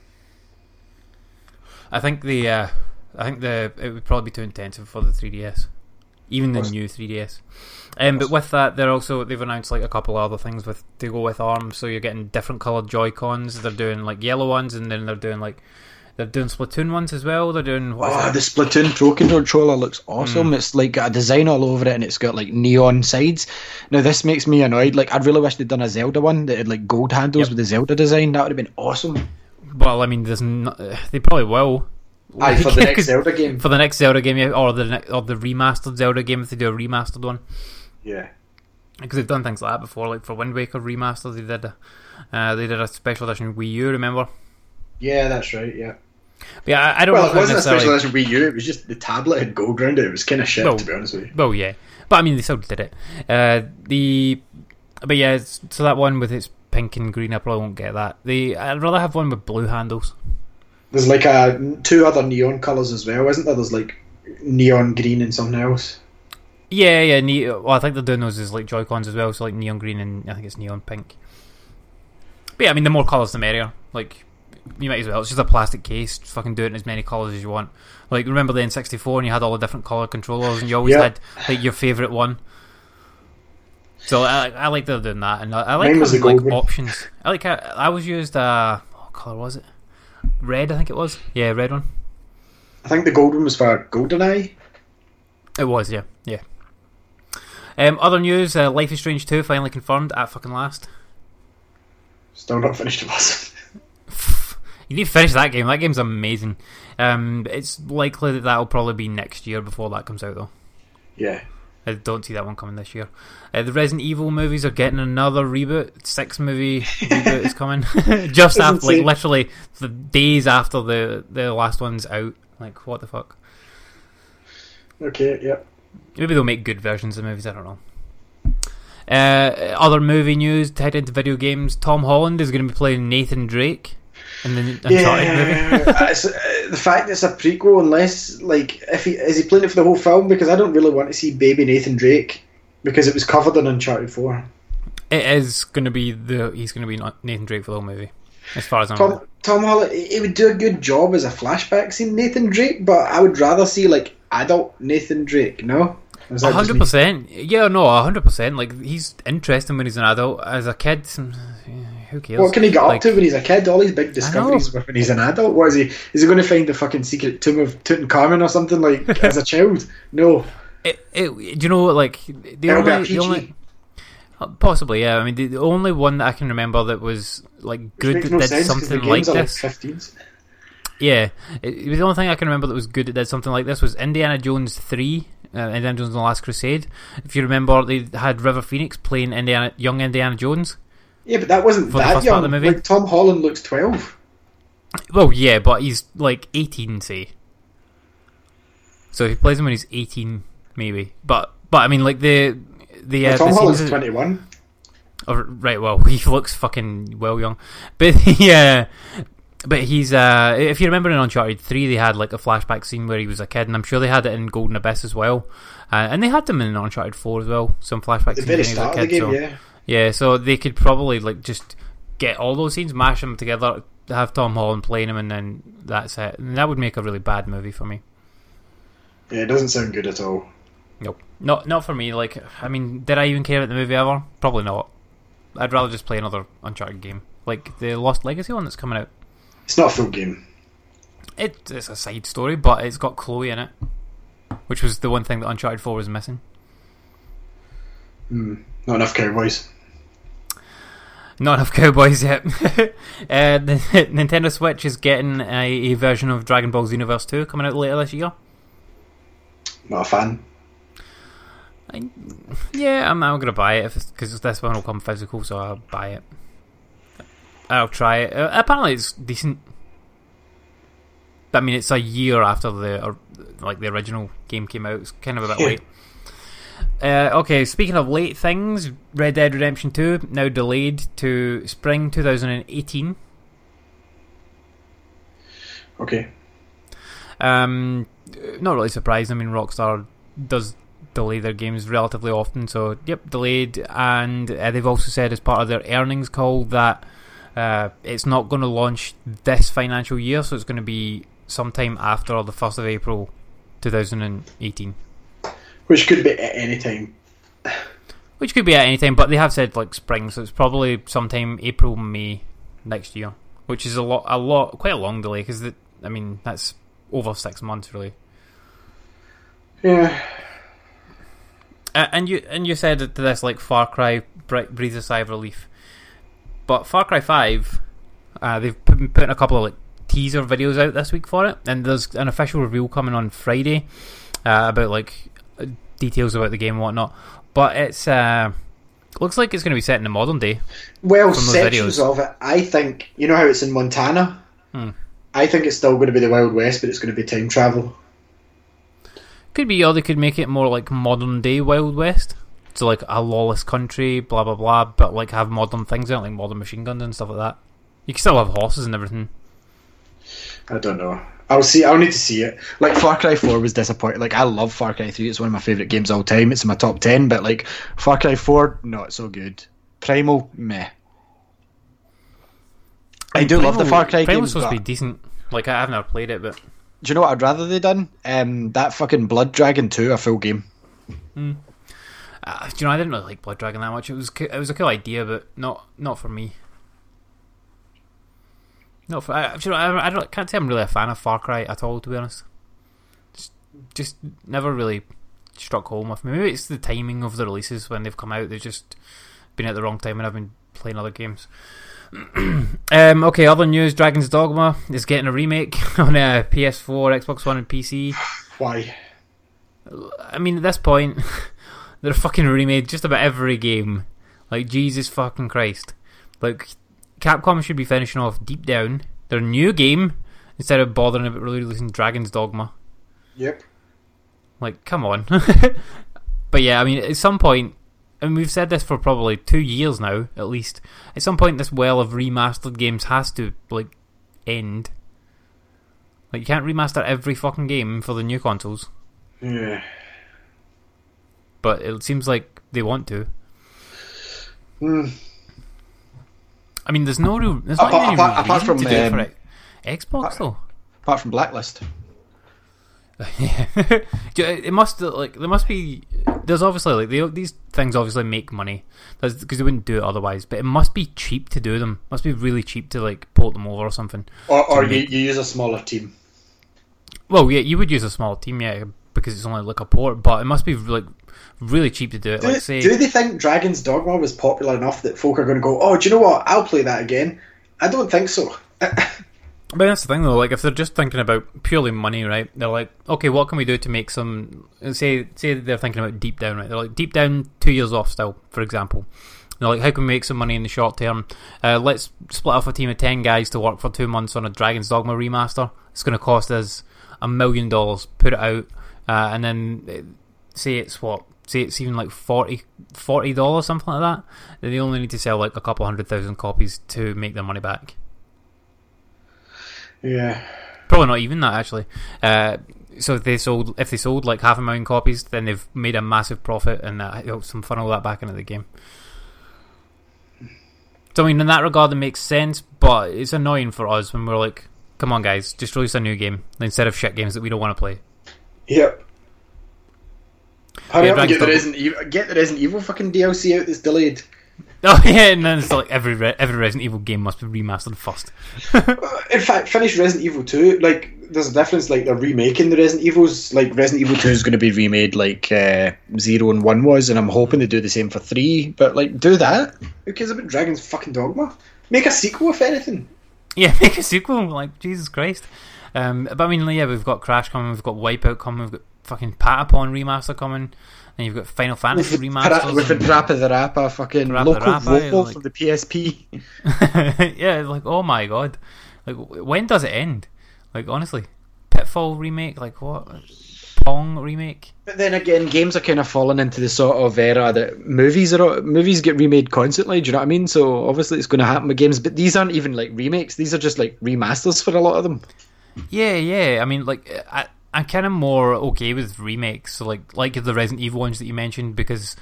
Speaker 6: I think the uh, I think the it would probably be too intensive for the 3DS, even the new 3DS. Um, but with that, they're also they've announced like a couple of other things with to go with Arms. So you're getting different colored Joy Cons. They're doing like yellow ones, and then they're doing like they're doing Splatoon ones as well. They're doing what is
Speaker 5: Oh, the Splatoon Pro controller looks awesome.
Speaker 6: Hmm.
Speaker 5: It's like got a design all over it, and it's got like neon sides. Now this makes me annoyed. Like I'd really wish they'd done a Zelda one that had like gold handles
Speaker 6: Yep.
Speaker 5: with the Zelda design. That would have been awesome.
Speaker 6: Well, I mean, there's no, they probably will.
Speaker 7: Aye, for the next Zelda game.
Speaker 6: For the next Zelda game, yeah, or the ne- or the remastered Zelda game if they do a remastered one.
Speaker 7: Yeah.
Speaker 6: because they've done things like that before. Like for Wind Waker remaster, they did a uh, they did a special edition Wii U. Remember?
Speaker 7: Yeah, that's right. Yeah.
Speaker 6: But yeah, I, I don't
Speaker 7: Well,
Speaker 6: know
Speaker 7: it wasn't a special edition Wii U. It was just the tablet had gold around it. It was kind of shit,
Speaker 6: Well,
Speaker 7: to be honest with you.
Speaker 6: Well, yeah, but I mean they still did it. Uh, the but yeah, so that one with its pink and green, I probably won't get that. The I'd rather have one with blue handles.
Speaker 7: There's like a two other neon colors as well, isn't there? There's like neon green and something else.
Speaker 6: Yeah, yeah. Ne- well, I think they're doing those as like Joy Cons as well, so like neon green and I think it's neon pink. But yeah, I mean the more colours the merrier. Like you might as well. It's just a plastic case. Fucking do it in as many colours as you want. Like remember the N64 and you had all the different colour controllers and you always
Speaker 7: Yeah.
Speaker 6: had like your favourite one. So I, I like that they're doing that, and I, I like having,
Speaker 7: the
Speaker 6: like options. I like how I was used. Uh, what colour was it? Red, I think it was. Yeah, red one.
Speaker 7: I think the gold one was for GoldenEye.
Speaker 6: It was, yeah, yeah. Um, other news: uh, Life is Strange two finally confirmed at fucking last.
Speaker 7: Still not finished with us.
Speaker 6: You need to finish that game. That game's amazing. Um, it's likely that that'll probably be next year before that comes out, though.
Speaker 7: yeah.
Speaker 6: I don't see that one coming this year. Uh, the Resident Evil movies are getting another reboot. Six movie reboot is coming just
Speaker 7: That's
Speaker 6: after, like literally the days after the the last one's out. Like what the fuck?
Speaker 7: Okay. Yeah.
Speaker 6: Maybe they'll make good versions of movies. I don't know. Uh, other movie news tied into video games. Tom Holland is going to be playing Nathan Drake in the Uncharted movie.
Speaker 7: Yeah, it's, uh, the fact it's a prequel, unless like if he is he playing it for the whole film? Because I don't really want to see baby Nathan Drake because it was covered in Uncharted Four.
Speaker 6: It is going to be the he's going to be Nathan Drake for the whole movie, as far as I'm aware.
Speaker 7: Tom Tom Holland, he would do a good job as a flashback scene Nathan Drake, but I would rather see like adult Nathan Drake. No, Or is that
Speaker 6: A hundred percent. Yeah, no, a hundred percent. Like he's interesting when he's an adult. As a kid, some- who cares?
Speaker 7: What can he get
Speaker 6: Like,
Speaker 7: up to when he's a kid? All these big discoveries were when he's an adult. What is he? Is he going to find the fucking secret tomb of Tutankhamun or something like as a child? No.
Speaker 6: It, it, do you know like the
Speaker 7: It'll
Speaker 6: only, the only possibly yeah. I mean the, the only one that I can remember that was like good that
Speaker 7: no
Speaker 6: did
Speaker 7: sense
Speaker 6: something like this.
Speaker 7: 15s.
Speaker 6: Yeah, it, it was the only thing I can remember that was good that did something like this was Indiana Jones three. Uh, Indiana Jones and the Last Crusade. If you remember, they had River Phoenix playing Indiana, young Indiana Jones.
Speaker 7: Yeah, but that wasn't that young. Like Tom Holland looks twelve.
Speaker 6: Well, yeah, but he's like 18, say. So if he plays him when he's 18, maybe. But but I mean, like the the, uh,
Speaker 7: Well, Tom
Speaker 6: the
Speaker 7: Holland's twenty one.
Speaker 6: Oh, right, well, he looks fucking well young, but yeah, but he's uh, if you remember in Uncharted three, they had like a flashback scene where he was a kid, and I'm sure they had it in Golden Abyss as well, uh, and they had them in Uncharted four as well, some flashback
Speaker 7: The
Speaker 6: scenes
Speaker 7: very
Speaker 6: when he
Speaker 7: start of the game,
Speaker 6: so
Speaker 7: yeah.
Speaker 6: Yeah, so they could probably like just get all those scenes, mash them together, have Tom Holland playing him, and then that's it. And that would make a really bad movie for me.
Speaker 7: Yeah, it doesn't sound good at all.
Speaker 6: Nope, not not for me. Like, I mean, did I even care about the movie ever? Probably not. I'd rather just play another Uncharted game, like the Lost Legacy one that's coming out.
Speaker 7: It's not a full game.
Speaker 6: It, it's a side story, but it's got Chloe in it, which was the one thing that Uncharted Four was missing.
Speaker 7: Hmm. Not enough cowboys.
Speaker 6: Not enough cowboys yet. uh, the Nintendo Switch is getting a, a version of Dragon Ball Xenoverse 2 coming out later this year.
Speaker 7: Not a fan.
Speaker 6: I, yeah, I'm, I'm gonna buy it because this one will come physical, so I'll buy it. I'll try it. Uh, apparently, it's decent. I mean, it's a year after the or, like the original game came out. It's kind of a bit
Speaker 7: Yeah.
Speaker 6: late. Uh, okay, speaking of late things, Red Dead Redemption 2 now delayed to spring 2018.
Speaker 7: Okay.
Speaker 6: Um, not really surprised. I mean, Rockstar does delay their games relatively often, so yep, delayed. And uh, they've also said as part of their earnings call that uh, it's not going to launch this financial year, so it's going to be sometime after the first of April, 2018.
Speaker 7: Which could be at any time.
Speaker 6: Which could be at any time, but they have said like spring, so it's probably sometime April, May next year, which is a lot, a lot, quite a long delay because I mean that's over six months really.
Speaker 7: Yeah.
Speaker 6: Uh, and you and you said that this like Far Cry bre- breathes a sigh of relief, but Far Cry Five, uh, they've put, a couple of like teaser videos out this week for it, and there's an official reveal coming on Friday uh, about like details about the game and whatnot. But it's uh, looks like it's going to be set in the modern day.
Speaker 7: Well, sections
Speaker 6: videos.
Speaker 7: of it. I think you know how it's in Montana.
Speaker 6: Hmm.
Speaker 7: I think it's still going to be the Wild West, but it's going to be time travel.
Speaker 6: Could be, or they could make it more like modern day Wild West. So like a lawless country, blah blah blah, but like have modern things in it, like modern machine guns and stuff like that. You can still have horses and everything.
Speaker 7: I don't know. I'll see. I'll need to see it.
Speaker 5: Like Far Cry 4 was disappointing. Like I love Far Cry 3. It's one of my favorite games of all time. It's in my top 10, but like Far Cry 4 not so good. Primal meh. I do love the Far Cry
Speaker 6: Primal's
Speaker 5: games.
Speaker 6: supposed
Speaker 5: but-
Speaker 6: to be decent. Like I, I've never played it, but
Speaker 5: Do you know what I'd rather they done? Um, that fucking Blood Dragon 2, a full game.
Speaker 6: uh, do you know I didn't really like Blood Dragon that much. It was it was a cool idea, but not not for me. For I, you know, I, I don't, can't say I'm really a fan of Far Cry at all, to be honest. Just, just never really struck home with me. Maybe it's the timing of the releases when they've come out. They've just been at the wrong time, and I've been playing other games. um, okay, other news: Dragon's Dogma is getting a remake on uh, PS4, Xbox One, and PC.
Speaker 7: Why?
Speaker 6: I mean, at this point, they're fucking remade just about every game. Like Jesus fucking Christ! Like Capcom should be finishing off Deep Down, their new game, instead of bothering about really releasing Dragon's Dogma.
Speaker 7: Yep.
Speaker 6: Like, come on. but yeah, I mean, at some point, and we've said this for probably two years now, at least. At some point, this well of remastered games has to like end. Like you can't remaster every fucking game for the new consoles,
Speaker 7: Yeah.
Speaker 6: but it seems like they want to.
Speaker 7: Hmm.
Speaker 6: I mean, there's no real, there's not
Speaker 5: Apart-
Speaker 6: any
Speaker 5: apart- apart from,
Speaker 6: to do it for
Speaker 5: um,
Speaker 6: it. Xbox though.
Speaker 5: Apart from Blacklist.
Speaker 6: Yeah, it must like there must be. There's obviously like they, these things obviously make money because they wouldn't do it otherwise. But it must be cheap to do them. Must be really cheap to like port them over or something.
Speaker 7: Or, or you, you use a smaller team.
Speaker 6: Well, yeah, you would use a small team, yeah, because it's only like a port. But it must be like really cheap to do it.
Speaker 7: Do,
Speaker 6: Like say,
Speaker 7: do they think Dragon's Dogma was popular enough that folk are going to go, oh, do you know what? I'll play that again? I don't think so.
Speaker 6: But that's the thing, though. Like, if they're just thinking about purely money, right? They're like, okay, what can we do to make some? Say, say they're thinking about deep down, right? They're like, deep down, two years off still, for example. They're like, how can we make some money in the short term? Uh, let's split off a team of ten guys to work for two months on a Dragon's Dogma remaster. It's going to cost us a million dollars. Put it out, uh, and then uh, say it's what? Say it's even like 40 dollars, something like that. Then they only need to sell like a couple hundred thousand copies to make their money back.
Speaker 7: Yeah.
Speaker 6: Probably not even that actually. Uh, so if they sold if they sold like half a million copies, then they've made a massive profit and that helps them funnel that back into the game. So I mean, in that regard, it makes sense, but it's annoying for us when we're like, "Come on, guys, just release a new game instead of shit games that we don't want to play."
Speaker 7: Yep. Hurry up and get the,
Speaker 6: Dragon's
Speaker 7: Resident Evil, get the Resident Evil fucking DLC out that's delayed.
Speaker 6: Oh yeah, and then it's like every every Resident Evil game must be remastered first.
Speaker 7: In fact, finish Resident Evil 2. Like, there's a difference. Like, they're remaking the Resident Evils. Like, Resident Evil 2 is going to be remade like uh, 0 and 1 was, and I'm hoping to do the same for 3. But, like, do that. Who cares about Dragon's fucking Dogma? Make a sequel, if anything.
Speaker 6: Yeah, make a sequel. Like Jesus Christ. Um, but I mean, yeah, we've got Crash coming, we've got Wipeout coming, we've got fucking Patapon remaster coming, and you've got Final Fantasy
Speaker 5: With,
Speaker 6: remasters.
Speaker 5: with
Speaker 6: and-
Speaker 5: Rappa the Rapper, fucking
Speaker 6: Parappa
Speaker 5: local
Speaker 6: Rapper,
Speaker 5: vocal
Speaker 6: like-
Speaker 5: for the PSP.
Speaker 6: yeah, like oh my god, like when does it end? Like honestly, Pitfall remake, like what? Pong remake.
Speaker 5: But then again, games are kind of falling into the sort of era that movies are movies get remade constantly. Do you know what I mean? So obviously it's going to happen with games, but these aren't even like remakes. These are just like remasters for a lot of them.
Speaker 6: Yeah, yeah. I mean, like I, I'm kind of more okay with remakes, so like like the Resident Evil ones that you mentioned, because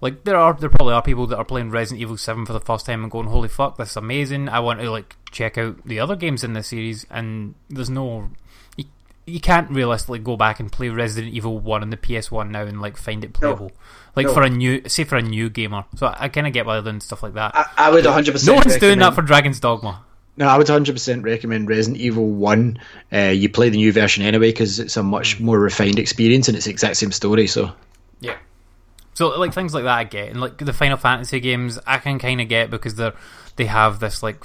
Speaker 6: like there are there probably are people that are playing Resident Evil Seven for the first time and going, "Holy fuck, this is amazing! I want to like check out the other games in this series." And there's no, you, you can't realistically go back and play Resident Evil One on the PS One now and like find it playable. Like
Speaker 5: No.
Speaker 6: for a new, say for a new gamer. So I, I kind of get why they're doing stuff like that.
Speaker 5: I, I would 100. percent
Speaker 6: no one's doing that for Dragon's Dogma.
Speaker 5: No, I would 100% recommend Resident Evil 1. Uh, you play the new version anyway because it's a much more refined experience and it's the exact same story. So,
Speaker 6: Yeah. So like things like that I get, and like the Final Fantasy games I can kind of get because they're they have this like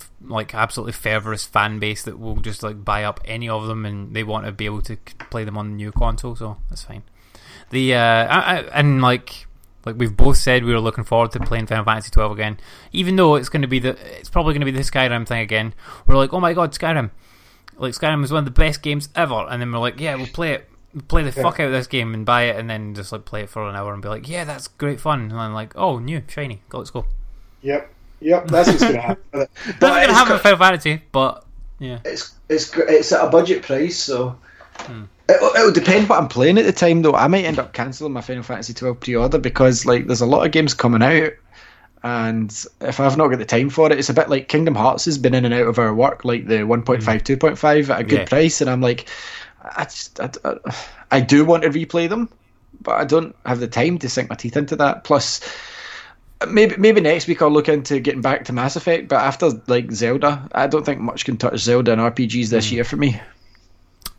Speaker 6: f- like absolutely fervorous fan base that will just like buy up any of them, and they want to be able to play them on the new console. So that's fine. The uh, I, I, and like like we've both said we were looking forward to playing Final Fantasy twelve again, even though it's going to be the it's probably going to be the Skyrim thing again. We're like, oh my god, Skyrim! Like Skyrim is one of the best games ever, and then we're like, yeah, we'll play it, we'll play the fuck out of this game and buy it, and then just like play it for an hour and be like, yeah, that's great fun, and I'm like, oh, new, shiny, go, let's go.
Speaker 7: Yep. Yep, that's what's going to happen.
Speaker 6: That's gonna
Speaker 7: it's
Speaker 6: happen with Final Fantasy, but yeah,
Speaker 7: it's it's it's at a budget price, so hmm.
Speaker 5: It'll, it'll depend what I'm playing at the time, though. I might end up cancelling my Final Fantasy 12 pre-order because, like, there's a lot of games coming out, and if I've not got the time for it, it's a bit like Kingdom Hearts has been in and out of our work, like the 1.5, 2.5 hmm. at a good
Speaker 6: Yeah.
Speaker 5: price, and I'm like, I just, I, I, I do want to replay them, but I don't have the time to sink my teeth into that. Plus, maybe maybe next week I'll look into getting back to Mass Effect, but after like Zelda, I don't think much can touch Zelda and RPGs this hmm. year for me.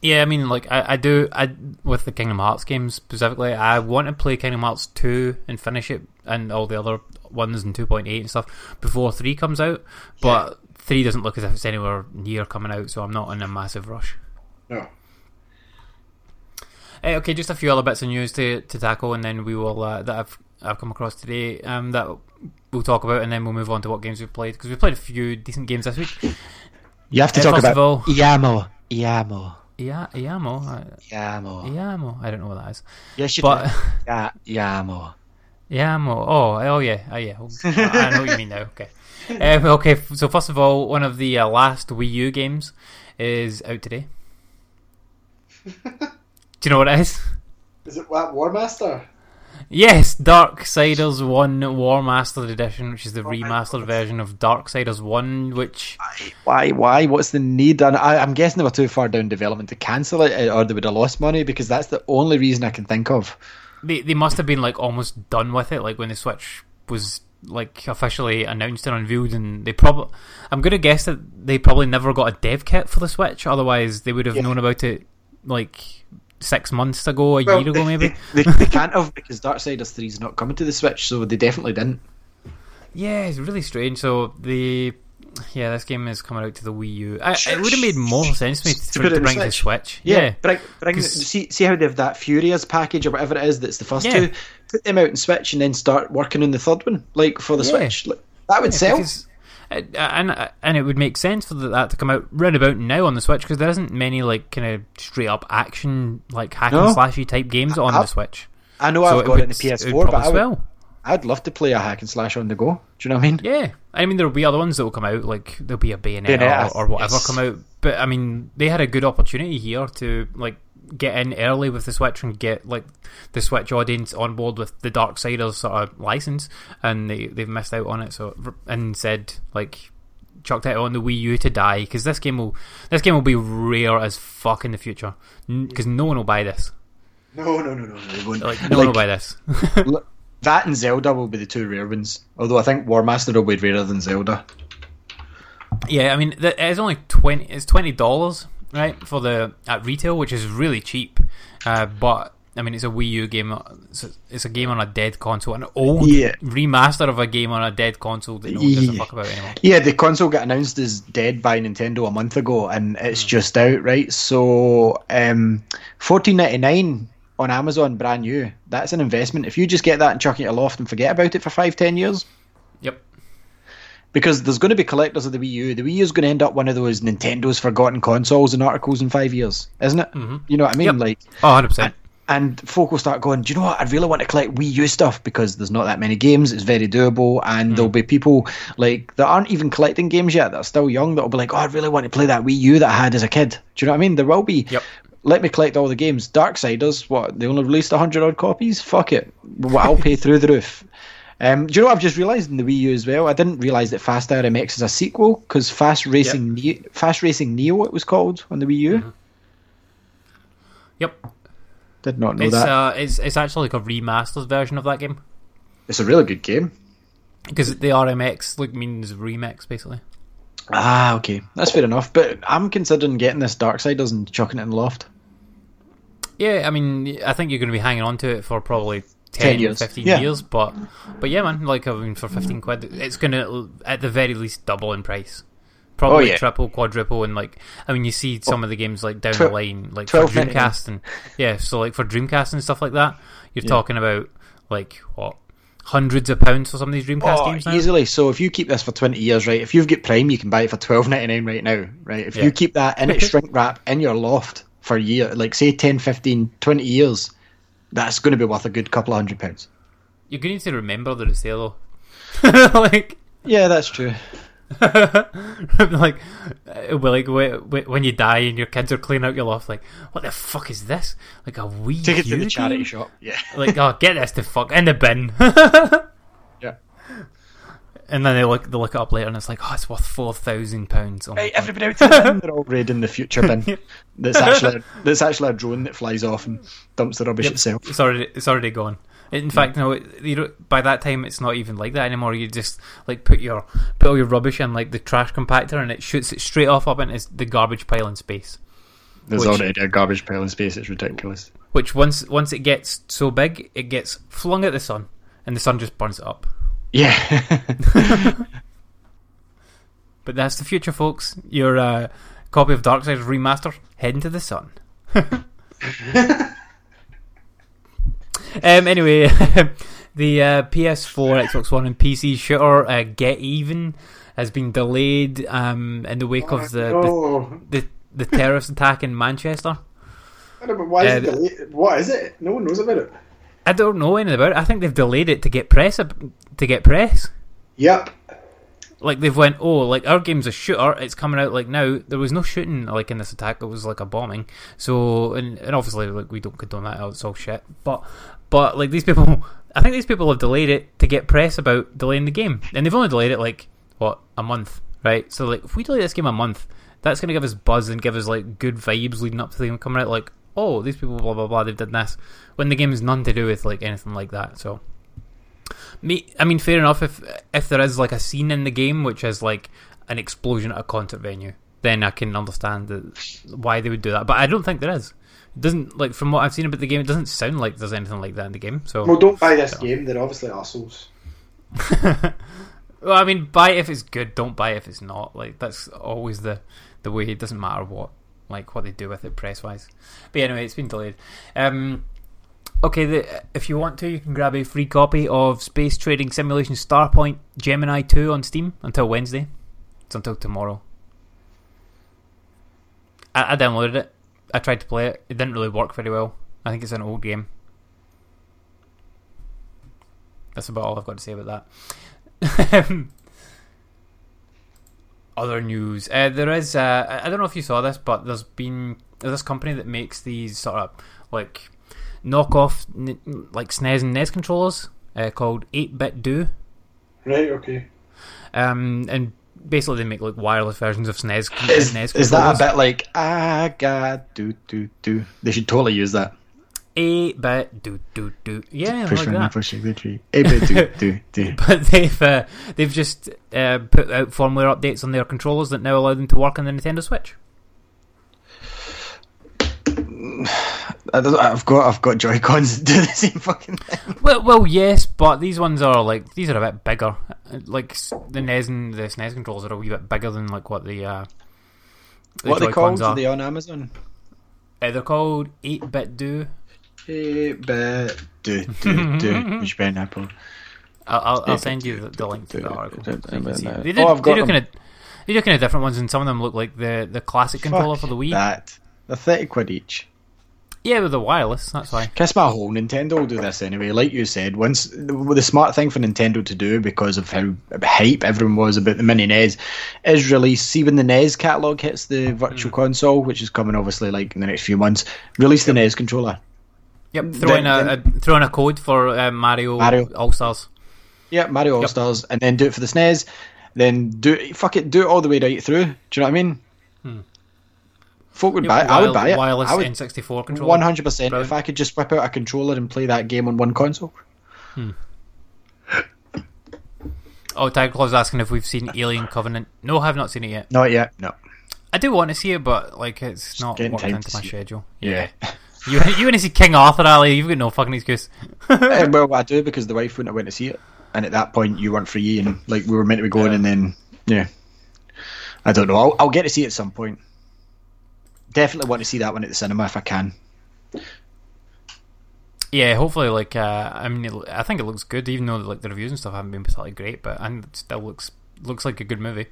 Speaker 6: Yeah. I mean, like I, I do, I with the Kingdom Hearts games specifically, I want to play Kingdom Hearts two and finish it, and all the other ones and two point eight and stuff before three comes out, but. Three doesn't look as if it's anywhere near coming out, so I'm not in a massive rush.
Speaker 7: no.
Speaker 6: Eh, okay, just a few other bits of news to, to tackle, and then we will uh, that I've I've come across today um, that we'll talk about, and then we'll move on to what games we've played because we've played a few decent games this week.
Speaker 5: You have to
Speaker 6: Uh,
Speaker 5: talk about
Speaker 6: of all-
Speaker 5: Iamo. Iamo.
Speaker 6: Yeah, Iamo, uh,
Speaker 5: Iamo.
Speaker 6: Iamo. I don't know what that is,
Speaker 5: Yes, you
Speaker 6: but
Speaker 5: do. Yeah, Iamo.
Speaker 6: Yeah, I'm. Oh, oh, yeah, oh, yeah. I know what you mean now. Okay. Um, okay. So first of all, one of the uh, last Wii U games is out today. Do you know what it is?
Speaker 7: Is it what War Master?
Speaker 6: Yes, Darksiders 1 War Master Edition, which is the remastered version of Darksiders 1, which.
Speaker 5: Why? Why? What's the need? And I, I'm guessing they were too far down development to cancel it, eh, or they would have lost money because that's the only reason I can think of.
Speaker 6: They, they must have been like almost done with it, like when the Switch was like officially announced and unveiled, and they probably. I'm gonna guess that they probably never got a dev kit for the Switch, otherwise they would have known about it like six months ago, a
Speaker 7: Well,
Speaker 6: year ago, maybe.
Speaker 5: They, they can't have because Darksiders 3 is not coming to the Switch, so they definitely didn't.
Speaker 6: Yeah, it's really strange. So the yeah, this game is coming out to the Wii U. I, it would have made more sense to me it
Speaker 5: it
Speaker 6: to bring to
Speaker 5: Switch.
Speaker 6: Switch. Yeah,
Speaker 5: bring, bring,
Speaker 6: 'Cause-
Speaker 5: see, see how they have that Furious package or whatever it is that's the first
Speaker 6: Yeah.
Speaker 5: two. Put them out in Switch and then start working on the third one, like for the
Speaker 6: Yeah.
Speaker 5: Switch. Like, that would
Speaker 6: Yeah,
Speaker 5: sell.
Speaker 6: because- Uh, and uh, and it would make sense for that to come out right about now on the Switch because there isn't many like kind of straight up action like hack
Speaker 5: No.
Speaker 6: and slashy type games on
Speaker 5: I-
Speaker 6: the Switch.
Speaker 5: I know
Speaker 6: So
Speaker 5: I've
Speaker 6: it
Speaker 5: got
Speaker 6: would,
Speaker 5: it in the
Speaker 6: it would
Speaker 5: PS4, but I would,
Speaker 6: swell.
Speaker 5: I'd love to play a hack and slash on the go. Do you know what I mean?
Speaker 6: Yeah, I mean there'll be other ones that will come out like there'll be a Bayonetta,
Speaker 5: Bayonetta,
Speaker 6: or, or whatever
Speaker 5: yes.
Speaker 6: come out. But I mean they had a good opportunity here to like get in early with the Switch and get like the Switch audience on board with the Darksiders sort of license, and they they've missed out on it. So and said like chucked it on the Wii U to die because this game will this game will be rare as fuck in the future because no one will buy this.
Speaker 7: No, no, no, no, no. They won't.
Speaker 6: Like no one will buy this.
Speaker 5: That and Zelda will be the two rare ones. Although I think War Master will be rarer than Zelda.
Speaker 6: Yeah, I mean, it's only twenty. It's twenty dollars, right, for the at retail, which is really cheap. Uh, but I mean, it's a Wii U game. It's a, it's a game on a dead console, an old
Speaker 5: Yeah.
Speaker 6: remaster of a game on a dead console that no one gives a
Speaker 5: Yeah.
Speaker 6: fuck about anymore.
Speaker 5: Yeah, the console got announced as dead by Nintendo a month ago, and it's just out, right? So, um, fourteen ninety nine on Amazon, brand new. That's an investment. If you just get that and chuck it aloft and forget about it for five, ten years,
Speaker 6: Yep.
Speaker 5: Because there's going to be collectors of the Wii U. The Wii U is going to end up one of those Nintendo's forgotten consoles and articles in five years, isn't it? Mm-hmm. You know what I mean?
Speaker 6: Yep.
Speaker 5: Like,
Speaker 6: Oh, 100 percent.
Speaker 5: and folk will start going, do you know what? I really want to collect Wii U stuff because there's not that many games. It's very doable, and there'll mm. be people like that aren't even collecting games yet that are still young that will be like, oh, I really want to play that Wii U that I had as a kid. Do you know what I mean? There will be.
Speaker 6: Yep.
Speaker 5: Let me collect all the games. Darksiders, what? They only released hundred odd copies. Fuck it. I'll pay through the roof. Um, do you know what I've just realised in the Wii U as well? I didn't realise that Fast RMX is a sequel because Fast Racing ne- Fast Racing Neo it was called on the Wii U.
Speaker 6: Yep.
Speaker 5: Did not know
Speaker 6: It's
Speaker 5: that.
Speaker 6: uh, it's it's actually like a remastered version of that game
Speaker 5: it's a really good game.
Speaker 6: because the RMX like means remix basically.
Speaker 5: Ah, okay, that's fair enough. But I'm considering getting this Darksiders and chucking it in the loft.
Speaker 6: Yeah, I mean, I think you're going to be hanging on to it for probably 10,
Speaker 5: 10 years.
Speaker 6: 15
Speaker 5: Yeah.
Speaker 6: years, but but yeah, man, like I mean, for 15 quid, it's going to at the very least double in price. Probably
Speaker 5: Oh, yeah.
Speaker 6: triple, quadruple, and like I mean, you see oh. some of the games like down
Speaker 5: Twel-
Speaker 6: the line, like for Dreamcast and yeah, so like for Dreamcast and stuff like that, you're talking about like what hundreds of pounds for some of these Dreamcast
Speaker 5: Oh,
Speaker 6: games now.
Speaker 5: easily. So if you keep this for 20 years, right? If you've got Prime, you can buy it for 12.99 right now, right? If
Speaker 6: Yeah.
Speaker 5: you keep that in its shrink wrap in your loft for a year, like say 10, 15, 20 years, that's going to be worth a good couple of hundred pounds.
Speaker 6: You're going to need to remember that it's there though. like
Speaker 5: Yeah, that's true.
Speaker 6: like, uh, like wh- wh- when you die and your kids are cleaning out your loft, like, what the fuck is this? Like a Wii
Speaker 5: Take it to the charity
Speaker 6: game?
Speaker 5: shop. Yeah.
Speaker 6: Like, oh, get this to fuck in the bin.
Speaker 5: Yeah.
Speaker 6: and then they look they look it up later, and it's like, oh, it's worth four thousand pounds. Oh my
Speaker 5: Right, everybody out to the. They're all raiding the future bin. That's actually that's actually a drone that flies off and dumps the rubbish
Speaker 6: Yep,
Speaker 5: itself.
Speaker 6: It's already it's already gone. In fact, no. it- You don't, by that time, it's not even like that anymore. You just like put your put all your rubbish in like the trash compactor, and it shoots it straight off up into the garbage pile in space.
Speaker 5: There's
Speaker 6: Which-
Speaker 5: already a garbage pile in space. It's ridiculous.
Speaker 6: Which once once it gets so big, it gets flung at the sun, and the sun just burns it up.
Speaker 5: Yeah.
Speaker 6: But that's the future, folks. Your uh, copy of Darksiders Remaster heading to the sun. um. Anyway, the uh, PS4, Xbox One, and PC shooter uh, Get Even has been delayed um, in the wake of the,
Speaker 7: Oh,
Speaker 6: the, the the terrorist attack in Manchester.
Speaker 7: I don't know, but why is
Speaker 6: Uh,
Speaker 7: it delayed? What is it? No one knows about it.
Speaker 6: I don't know anything about it. I think they've delayed it to get press to get press.
Speaker 7: Yep.
Speaker 6: Like they've went, oh, like our game's a shooter. It's coming out like now. There was no shooting like in this attack. It was like a bombing. So and, and obviously like we don't condone that. It's all shit. But but like these people, I think these people have delayed it to get press about delaying the game, and they've only delayed it like what a month, right? So like if we delay this game a month, that's gonna give us buzz and give us like good vibes leading up to the game coming out. Like oh, these people blah blah blah they've done this when the game has none to do with like anything like that. So me, I mean, fair enough. If if there is like a scene in the game which is like an explosion at a concert venue, then I can understand why they would do that. But I don't think there is. It doesn't like from what I've seen about the game, it doesn't sound like there's anything like that in the game. So
Speaker 7: Well, don't buy this game. They're obviously assholes.
Speaker 6: well, I mean, buy it if it's good. Don't buy it if it's not. Like that's always the the way. It doesn't matter what like what they do with it press wise. But anyway, it's been delayed. Um, okay, the, if you want to, you can grab a free copy of Space Trading Simulation Starpoint Gemini 2 on Steam until Wednesday. It's until tomorrow. I, I downloaded it. I tried to play it. It didn't really work very well. I think it's an old game. That's about all I've got to say about that. Other news. Uh, there is. Uh, I don't know if you saw this, but there's been this company that makes these sort of like knockoff n- like SNES and NES controllers uh, called 8BitDo.
Speaker 7: Right. Okay.
Speaker 6: Um, and basically they make like wireless versions of SNES.
Speaker 5: Is,
Speaker 6: SNES
Speaker 5: is that a
Speaker 6: controllers.
Speaker 5: bit like I got do do do? They should totally use that.
Speaker 6: 8-bit Do Do Do. Yeah,
Speaker 5: Push
Speaker 6: like
Speaker 5: one,
Speaker 6: that.
Speaker 5: push a good tree. Eight bit do do do.
Speaker 6: But they've uh, they've just uh, put out firmware updates on their controllers that now allow them to work on the Nintendo Switch.
Speaker 5: I don't, I've got I've got Joy Cons do the same fucking thing.
Speaker 6: Well, well, yes, but these ones are like these are a bit bigger. Like the NES and the SNES controllers are a wee bit bigger than like what the uh, the
Speaker 5: What are they called?
Speaker 6: are.
Speaker 5: Are they on Amazon?
Speaker 6: Uh, they're called eight bit do.
Speaker 5: Do do do. Which pineapple?
Speaker 6: I'll, I'll, I'll send you the, the link to the article. so you can see. They,
Speaker 5: Oh, I've got
Speaker 6: they do
Speaker 5: them.
Speaker 6: kind of they do kind of different ones, and some of them look like the the classic controller for the Wii.
Speaker 5: That they're thirty quid each.
Speaker 6: Yeah, with the wireless. That's why.
Speaker 5: Kiss my hole. Nintendo will do this anyway. Like you said, once the, the smart thing for Nintendo to do because of how hype everyone was about the mini NES is release. See when the NES catalog hits the Virtual
Speaker 6: Hmm.
Speaker 5: Console, which is coming obviously like in the next few months. Release the NES controller.
Speaker 6: Yep, mm. throw in
Speaker 5: Then-
Speaker 6: a, a throw in a code for uh, Mario,
Speaker 5: Mario.
Speaker 6: All Stars.
Speaker 5: Yeah, Mario All Stars, and then do it for the SNES. Then do fuck it, do it all the way right through. Do you know what I mean? Hmm. Folk would buy it. I would buy it.
Speaker 6: Wireless
Speaker 5: I would
Speaker 6: N64 controller.
Speaker 5: one hundred percent. If I could just whip out a controller and play that game on one console. Hmm.
Speaker 6: Oh, Tiger Claw's asking if we've seen Alien Covenant. No, I have not seen it yet.
Speaker 5: Not yet. No.
Speaker 6: I do want to see it, but like it's not
Speaker 5: getting
Speaker 6: worked into my
Speaker 5: it.
Speaker 6: schedule.
Speaker 5: Yeah.
Speaker 6: You you want to see King Arthur, Ali? You've got no fucking excuse.
Speaker 5: Eh, well, I do because the wife wouldn't have went to see it, and at that point you weren't free, and like we were meant to be going,
Speaker 6: Yeah.
Speaker 5: and then yeah, I don't know. I'll, I'll get to see it at some point. Definitely want to see that one at the cinema if I can.
Speaker 6: Yeah, hopefully, like uh, I mean, it, I think it looks good, even though like the reviews and stuff haven't been particularly great, but and it still looks looks like a good movie.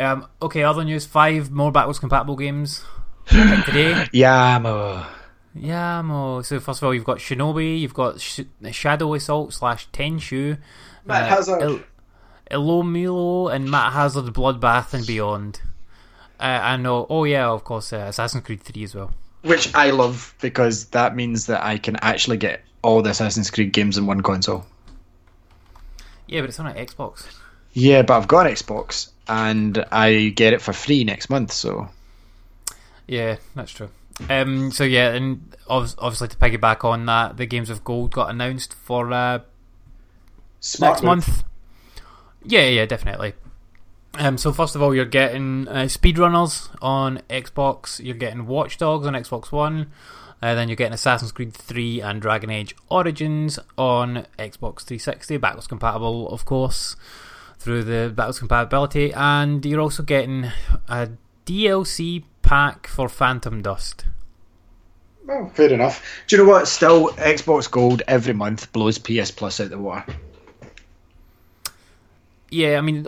Speaker 6: Um, okay, other news: five more backwards compatible games picked today.
Speaker 5: Yeah, mo.
Speaker 6: Yeah, mo. So first of all, you've got Shinobi, you've got Sh- Shadow Assault slash Tenchu,
Speaker 7: Matt Hazard.
Speaker 6: Il- Ilomilo, and Matt Hazard's Bloodbath and Beyond. Uh, I know. Oh yeah, of course, uh, Assassin's Creed Three as well.
Speaker 5: which I love because that means that I can actually get all the Assassin's Creed games in one console.
Speaker 6: Yeah, but it's on an Xbox.
Speaker 5: Yeah, but I've got an Xbox and I get it for free next month. So
Speaker 6: Yeah, that's true. Um, so yeah, and obviously to piggyback on that, the games of gold got announced for uh,
Speaker 7: Smart
Speaker 6: next
Speaker 7: move.
Speaker 6: month. Yeah, yeah, definitely. Um, so first of all, you're getting uh, Speedrunners on Xbox. You're getting Watch Dogs on Xbox One. Uh, then you're getting Assassin's Creed 3 and Dragon Age Origins on Xbox 360, backwards compatible, of course, through the backwards compatibility. And you're also getting a DLC pack for Phantom Dust.
Speaker 7: Well, fair enough.
Speaker 5: do you know what? Still, Xbox Gold every month blows PS Plus out the water.
Speaker 6: Yeah, I mean,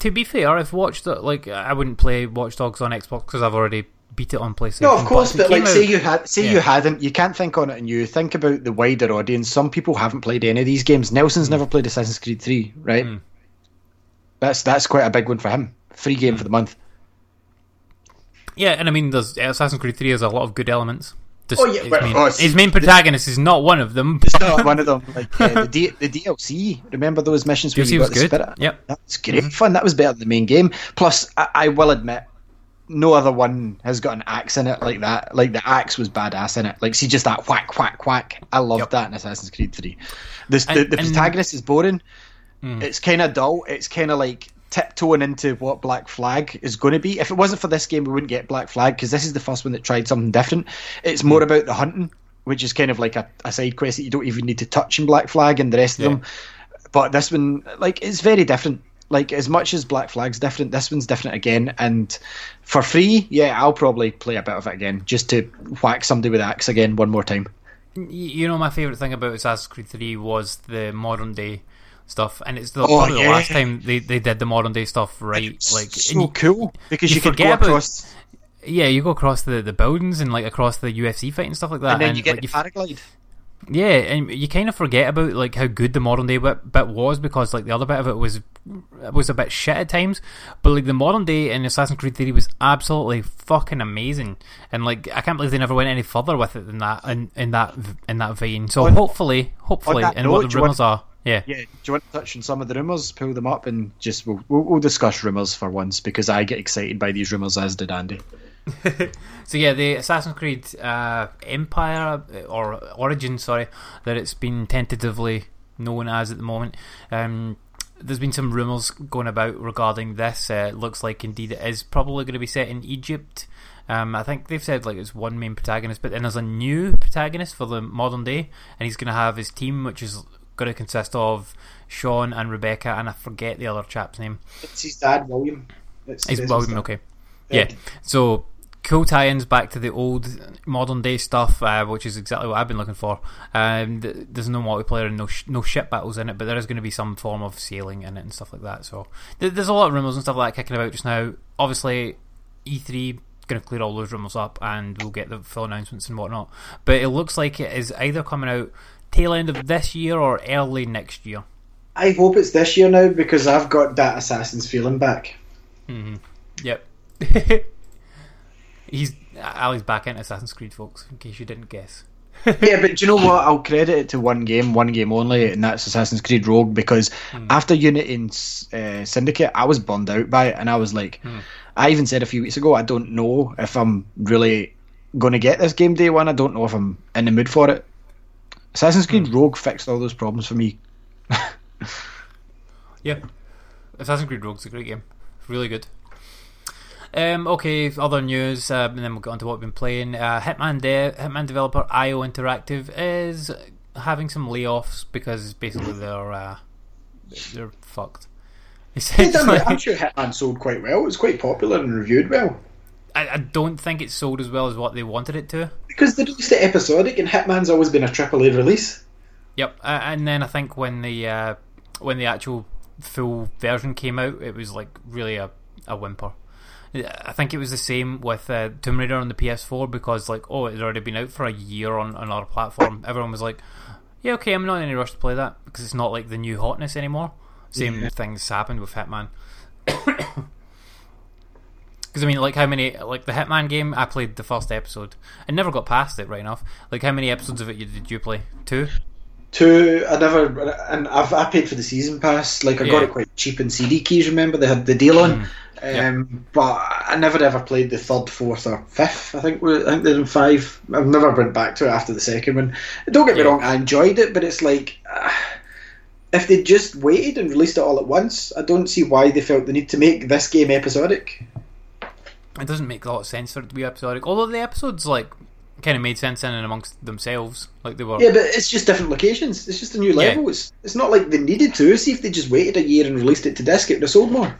Speaker 6: to be fair, I've watched it. Like, I wouldn't play Watch Dogs on Xbox because I've already beat it on PlayStation.
Speaker 5: No, of course, but
Speaker 6: came
Speaker 5: like, say you had, say
Speaker 6: Yeah.
Speaker 5: you hadn't, you can't think on it, and you think about the wider audience. Some people haven't played any of these games. Nelson's never played Assassin's Creed Three, right?
Speaker 6: Mm.
Speaker 5: That's that's quite a big one for him. Free game for the month.
Speaker 6: Yeah, and I mean, there's Assassin's Creed 3 has a lot of good elements. Just,
Speaker 5: Oh, yeah,
Speaker 6: his,
Speaker 5: well,
Speaker 6: main,
Speaker 5: oh,
Speaker 6: his main protagonist is not one of them.
Speaker 5: It's not one of them. Like uh, the, D- the DLC. Remember those missions where
Speaker 6: DLC
Speaker 5: you
Speaker 6: was
Speaker 5: got the
Speaker 6: good.
Speaker 5: spirit?
Speaker 6: Yep.
Speaker 5: That was great fun. That was better than the main game. Plus, I, I will admit, no other one has got an axe in it like that. Like the axe was badass in it. Like see, just that whack, whack, whack. I loved
Speaker 6: Yep.
Speaker 5: that in Assassin's Creed Three. This,
Speaker 6: And-
Speaker 5: the, the
Speaker 6: and-
Speaker 5: protagonist is boring.
Speaker 6: Mm.
Speaker 5: It's kind of dull. It's kind of like tiptoeing into what Black Flag is going to be. If it wasn't for this game, we wouldn't get Black Flag because this is the first one that tried something different. It's more hmm. about the hunting, which is kind of like a, a side quest that you don't even need to touch in Black Flag and the rest
Speaker 6: Yeah.
Speaker 5: of them. But this one, like, it's very different. Like as much as Black Flag's different, this one's different again. And for free, yeah, I'll probably play a bit of it again just to whack somebody with axe again one more time.
Speaker 6: You know, my favourite thing about Assassin's Creed 3 was the modern day stuff, and it's the,
Speaker 5: Oh,
Speaker 6: probably
Speaker 5: yeah.
Speaker 6: the last time they, they did the modern day stuff right. Like,
Speaker 5: so
Speaker 6: you-
Speaker 5: cool because
Speaker 6: you
Speaker 5: you, could go
Speaker 6: forget about-
Speaker 5: across
Speaker 6: yeah, you go across the, the buildings and like across the UFC fight and stuff like that,
Speaker 5: and then you get
Speaker 6: like,
Speaker 5: the paraglide.
Speaker 6: Yeah, and you kind of forget about like how good the modern day bit, bit was because like the other bit of it was was a bit shit at times, but like the modern day in Assassin's Creed 3 was absolutely fucking amazing, and like I can't believe they never went any further with it than that in, in that in that vein. So
Speaker 5: On-
Speaker 6: hopefully, hopefully, and what the rumors are, yeah,
Speaker 5: Yeah, do you want to touch on some of the rumors? Pull them up and just we'll, we'll, we'll discuss rumors for once because I get excited by these rumors as did Andy.
Speaker 6: So yeah, the Assassin's Creed uh, Empire uh, or Origin, sorry, that it's been tentatively known as at the moment. Um, there's been some rumours going about regarding this. Uh, it looks like indeed it is probably going to be set in Egypt. Um, I think they've said like it's one main protagonist, but then there's a new protagonist for the modern day, and he's going to have his team, which is going to consist of Sean and Rebecca, and I forget the other chap's name.
Speaker 5: It's his dad, William. It's,
Speaker 6: It's William, okay. Yeah. So cool tie-ins back to the old modern day stuff, uh, which is exactly what I've been looking for. Um, th- there's no multiplayer and no sh- no ship battles in it, but there is going to be some form of sailing in it and stuff like that. So th- there's a lot of rumors and stuff like that kicking about just now. Obviously, E3 going to clear all those rumors up, and we'll get the full announcements and whatnot. But it looks like it is either coming out tail end of this year or early next year.
Speaker 5: I hope it's this year now because I've got that Assassin's feeling back. Mm-hmm.
Speaker 6: Yep. He's Ali's back in Assassin's Creed, folks. In case you didn't guess.
Speaker 5: yeah, but do you know what? I'll credit it to one game, one game only, and that's Assassin's Creed Rogue. Because hmm. after Unity and uh, Syndicate, I was burned out by it, and I was like, hmm. I even said a few weeks ago, I don't know if I'm really going to get this game day one. I don't know if I'm in the mood for it. Assassin's Creed Rogue fixed all those problems for me.
Speaker 6: Yeah. Assassin's Creed Rogue's a great game. Really good. Um, okay, other news, uh, and then we'll get on to what we've been playing. Uh, Hitman, de- Hitman developer IO Interactive is having some layoffs because basically they're uh, they're fucked. Essentially,
Speaker 5: I'm sure Hitman sold quite well. It was quite popular and reviewed well.
Speaker 6: I, I don't think it sold as well as what they wanted it to.
Speaker 5: Because they released it episodic, and Hitman's always been a triple A release.
Speaker 6: Yep, uh, and then I think when the uh, when the actual full version came out, it was like really a, a whimper. I think it was the same with uh, Tomb Raider on the PS4 because like oh it had already been out for a year on another platform. Everyone was like, yeah okay, I'm not in any rush to play that because it's not like the new hotness anymore. Same things happened with Hitman. Because I mean, like how many like the Hitman game? I played the first episode. I never got past it right enough. Like how many episodes of it did you play? Two.
Speaker 5: Two, I never, and I've I paid for the season pass. Like I got it quite cheap in CD keys. Remember they had the deal on.
Speaker 6: yeah.
Speaker 5: Um, but I never ever played the third, fourth, or fifth. I think I think they're in five. I've never went back to it after the second one. Don't get me
Speaker 6: Yeah.
Speaker 5: wrong, I enjoyed it, but it's like uh, if they just waited and released it all at once, I don't see why they felt the need to make this game episodic.
Speaker 6: It doesn't make a lot of sense for it to be episodic. Although the episodes like kind of made sense in and amongst themselves, like they were.
Speaker 5: Yeah, but it's just different locations. It's just a new level. It's it's not like they needed to. See if they just waited a year and released it to disc, it would have sold more.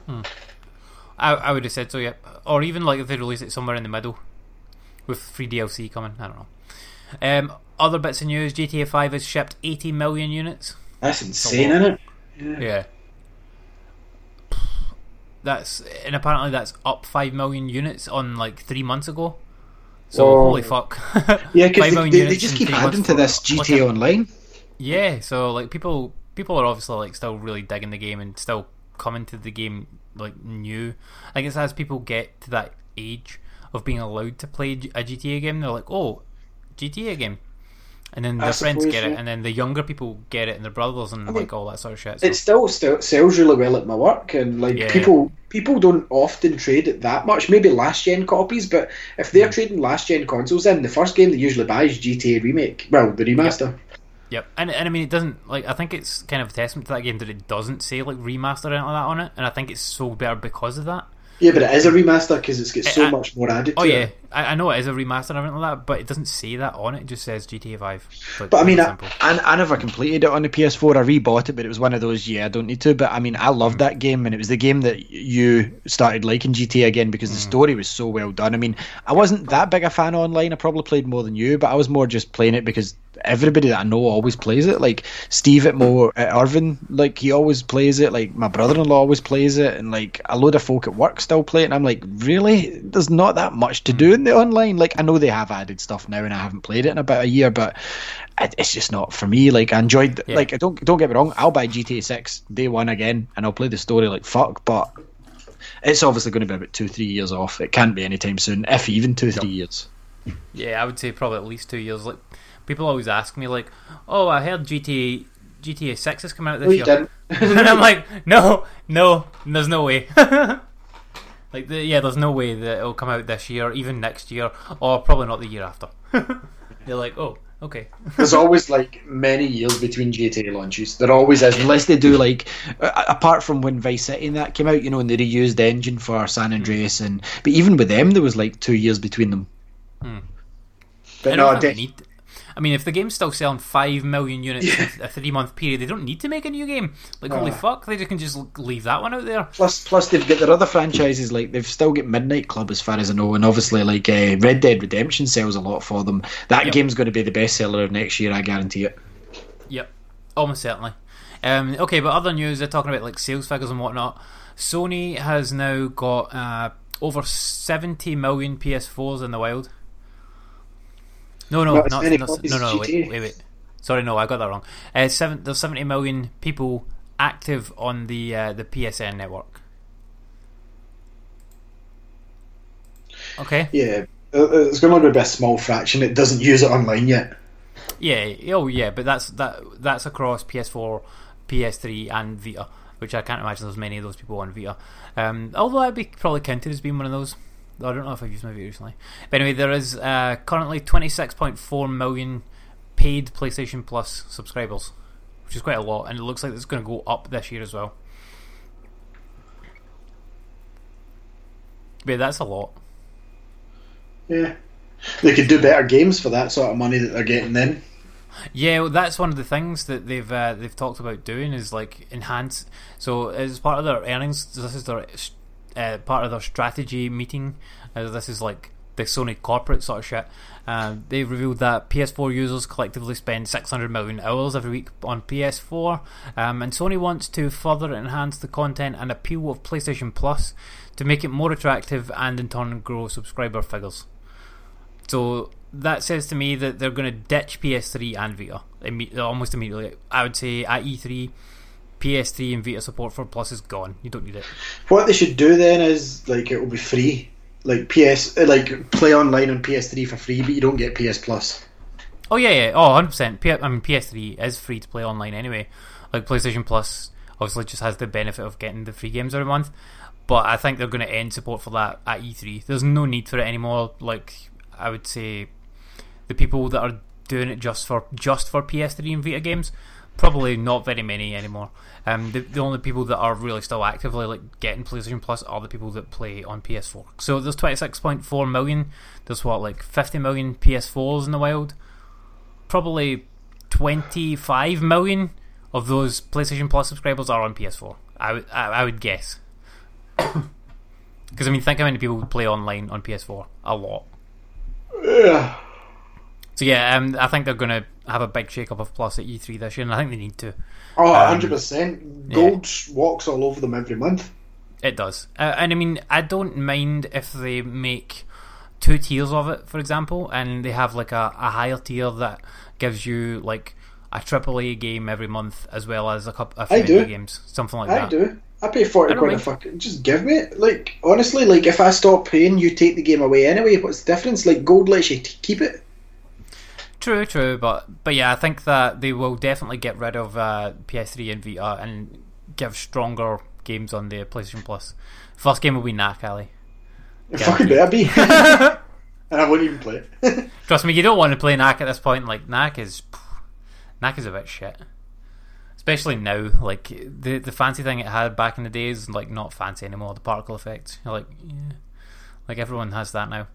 Speaker 6: I, I would have said so, yeah. Or even like if they release it somewhere in the middle with free DLC coming. I don't know. Um, other bits of news: GTA Five has shipped 80 million units.
Speaker 5: That's insane, isn't it?
Speaker 6: Yeah. That's and apparently that's up five million units on like three months ago. So
Speaker 7: Well,
Speaker 6: holy fuck.
Speaker 7: Yeah, because they, they, they just keep adding to this GTA
Speaker 6: at-
Speaker 7: Online.
Speaker 6: Yeah, so like people people are obviously like still really digging the game and still coming to the game like new. I guess as people get to that age of being allowed to play a GTA game, they're like, oh, GTA game. And then
Speaker 7: I
Speaker 6: their friends get it, and then the younger people get it, and their brothers, and
Speaker 7: mean,
Speaker 6: like all that sort of shit. So.
Speaker 7: It still still sells really well at my work, and like
Speaker 6: Yeah.
Speaker 7: people people don't often trade it that much. Maybe last gen copies, but if they're
Speaker 6: Hmm.
Speaker 7: trading last gen consoles, in the first game they usually buy is GTA remake. Well, the remaster.
Speaker 6: Yep, and and I mean it doesn't like I think it's kind of a testament to that game that it doesn't say like remaster or anything like that on it, and I think it's sold better because of that.
Speaker 7: Yeah, but it is a remaster because it's got so
Speaker 6: I-
Speaker 7: much more added.
Speaker 6: Oh yeah,
Speaker 7: it.
Speaker 6: I, I know it is a remaster and everything like that, but it doesn't say that on it. It just says GTA Five. Like,
Speaker 7: But I mean, I-
Speaker 5: I, I never completed it on the PS4. I rebought it, but it was one of those, yeah, I don't need to. But I mean, I loved mm. that game, and it was the game that you started liking GTA again because the mm. story was so well done. I mean, I wasn't that big a fan online. I probably played more than you, but I was more just playing it because everybody that I know always plays it. Like Steve at Mo at Irvin, like he always plays it. Like my brother-in-law always plays it, and like a load of folk at work still play it. And I'm like, really? There's not that much to mm. do in the online. Like I know they have added stuff now, and I haven't played it in about a year, but it's just not for me. Like I enjoyed,
Speaker 6: Yeah.
Speaker 5: like don't don't get me wrong, I'll buy GTA Six day one again, and I'll play the story like fuck. But it's obviously going to be about two three years off. It can't be anytime soon, if even two three years.
Speaker 6: Yeah, I would say probably at least two years. Like people always ask me, like, "Oh, I heard GTA GTA Six is coming out this
Speaker 7: No, you
Speaker 6: year,"
Speaker 7: didn't.
Speaker 6: and I'm like, "No, no, there's no way." like, the, yeah, there's no way that it'll come out this year, even next year, or probably not the year after. They're like, "Oh, okay."
Speaker 7: There's always like many years between GTA launches. There always is.
Speaker 5: Unless they do like, apart from when Vice City and that came out, you know, and they reused the engine for San hmm. Andreas, and but even with them, there was like two years between them. Hmm.
Speaker 7: But
Speaker 6: I
Speaker 7: no,
Speaker 6: don't
Speaker 7: I
Speaker 6: think they
Speaker 7: did.
Speaker 6: need. I mean, if the game's still selling five million units in a three-month period, they don't need to make a new game. Like, holy
Speaker 7: Ah.
Speaker 6: fuck, they just can just leave that one out there.
Speaker 5: Plus, plus they've got their other franchises. Like they've still got Midnight Club, as far as I know, and obviously like uh, Red Dead Redemption sells a lot for them. That
Speaker 6: Yep.
Speaker 5: game's going to be the best seller of next year, I guarantee it.
Speaker 6: Yep, almost certainly. Um, okay, but other news, they're talking about like sales figures and whatnot. Sony has now got uh, over 70 million PS4s in the wild. No, no,
Speaker 7: Not
Speaker 6: not, no, no, wait, wait, wait. Sorry, no, I got that wrong. Uh, seven, there's 70 million people active on the uh, the PSN network. Okay.
Speaker 7: Yeah, uh, uh, it's going to be a small fraction that doesn't use it online yet.
Speaker 6: Yeah, oh yeah, but that's that that's across PS4, PS3, and Vita, which I can't imagine there's many of those people on Vita. Um, although I'd be probably counted as being one of those. I don't know if I've used my Vita recently. But anyway, there is uh, currently 26.4 million paid PlayStation Plus subscribers, which is quite a lot, and it looks like it's going to go up this year as well. But that's a lot.
Speaker 7: Yeah, they could do better games for that sort of money that they're getting then.
Speaker 6: Yeah, well, that's one of the things that they've uh, they've talked about doing is like enhance. So as part of their earnings, this is their uh, part of their strategy meeting. Uh, this is like the Sony corporate sort of shit. Uh, they've revealed that PS4 users collectively spend 600 million hours every week on PS4, um, and Sony wants to further enhance the content and appeal of PlayStation Plus to make it more attractive and in turn grow subscriber figures. So that says to me that they're going to ditch PS3 and Vita almost immediately. I would say at E3, PS3 and Vita support for Plus is gone. You don't need it.
Speaker 7: What they should do then is like it will be free, like PS, uh, like play online on PS3 for free, but you don't get PS Plus.
Speaker 6: Oh yeah, yeah. Oh, 100 percent. P- I mean, PS3 is free to play online anyway. Like PlayStation Plus, obviously, just has the benefit of getting the free games every month. But I think they're going to end support for that at E3. There's no need for it anymore. Like I would say, the people that are doing it just for just for PS3 and Vita games, probably not very many anymore. Um, the, the only people that are really still actively like getting PlayStation Plus are the people that play on PS4. So there's 26.4 million. There's what like 50 million PS4s in the wild probably 25 million of those PlayStation Plus subscribers are on PS4. I would, I, I would guess. Because I mean, think how many people play online on PS4. A lot.
Speaker 7: Yeah.
Speaker 6: So yeah, um, I think they're going to have a big shake up of Plus at E3 this year, and I think they need to.
Speaker 7: Oh,
Speaker 6: Um,
Speaker 7: 100%. Gold walks all over them every month.
Speaker 6: It does, uh, and I mean, I don't mind if they make two tiers of it, for example, and they have like a, a higher tier that gives you like a triple A game every month as well as a couple
Speaker 7: I do.
Speaker 6: indie games, something like
Speaker 7: I
Speaker 6: that.
Speaker 7: I do. I pay forty
Speaker 6: I
Speaker 7: quid a fucking. Just give me it. Like honestly, like if I stop paying, you take the game away anyway. What's the difference? Like gold lets you t- keep it.
Speaker 6: True, true, but but yeah, I think that they will definitely get rid of uh, PS3 and Vita and give stronger games on the PlayStation Plus. First game will be Knack Ali.
Speaker 7: It fucking better be. and I won't even play it.
Speaker 6: Trust me, you don't want to play Knack at this point. Like Knack is, Knack is a bit shit. Especially now, like the the fancy thing it had back in the days, like not fancy anymore. The particle effect, You're like yeah, like everyone has that now.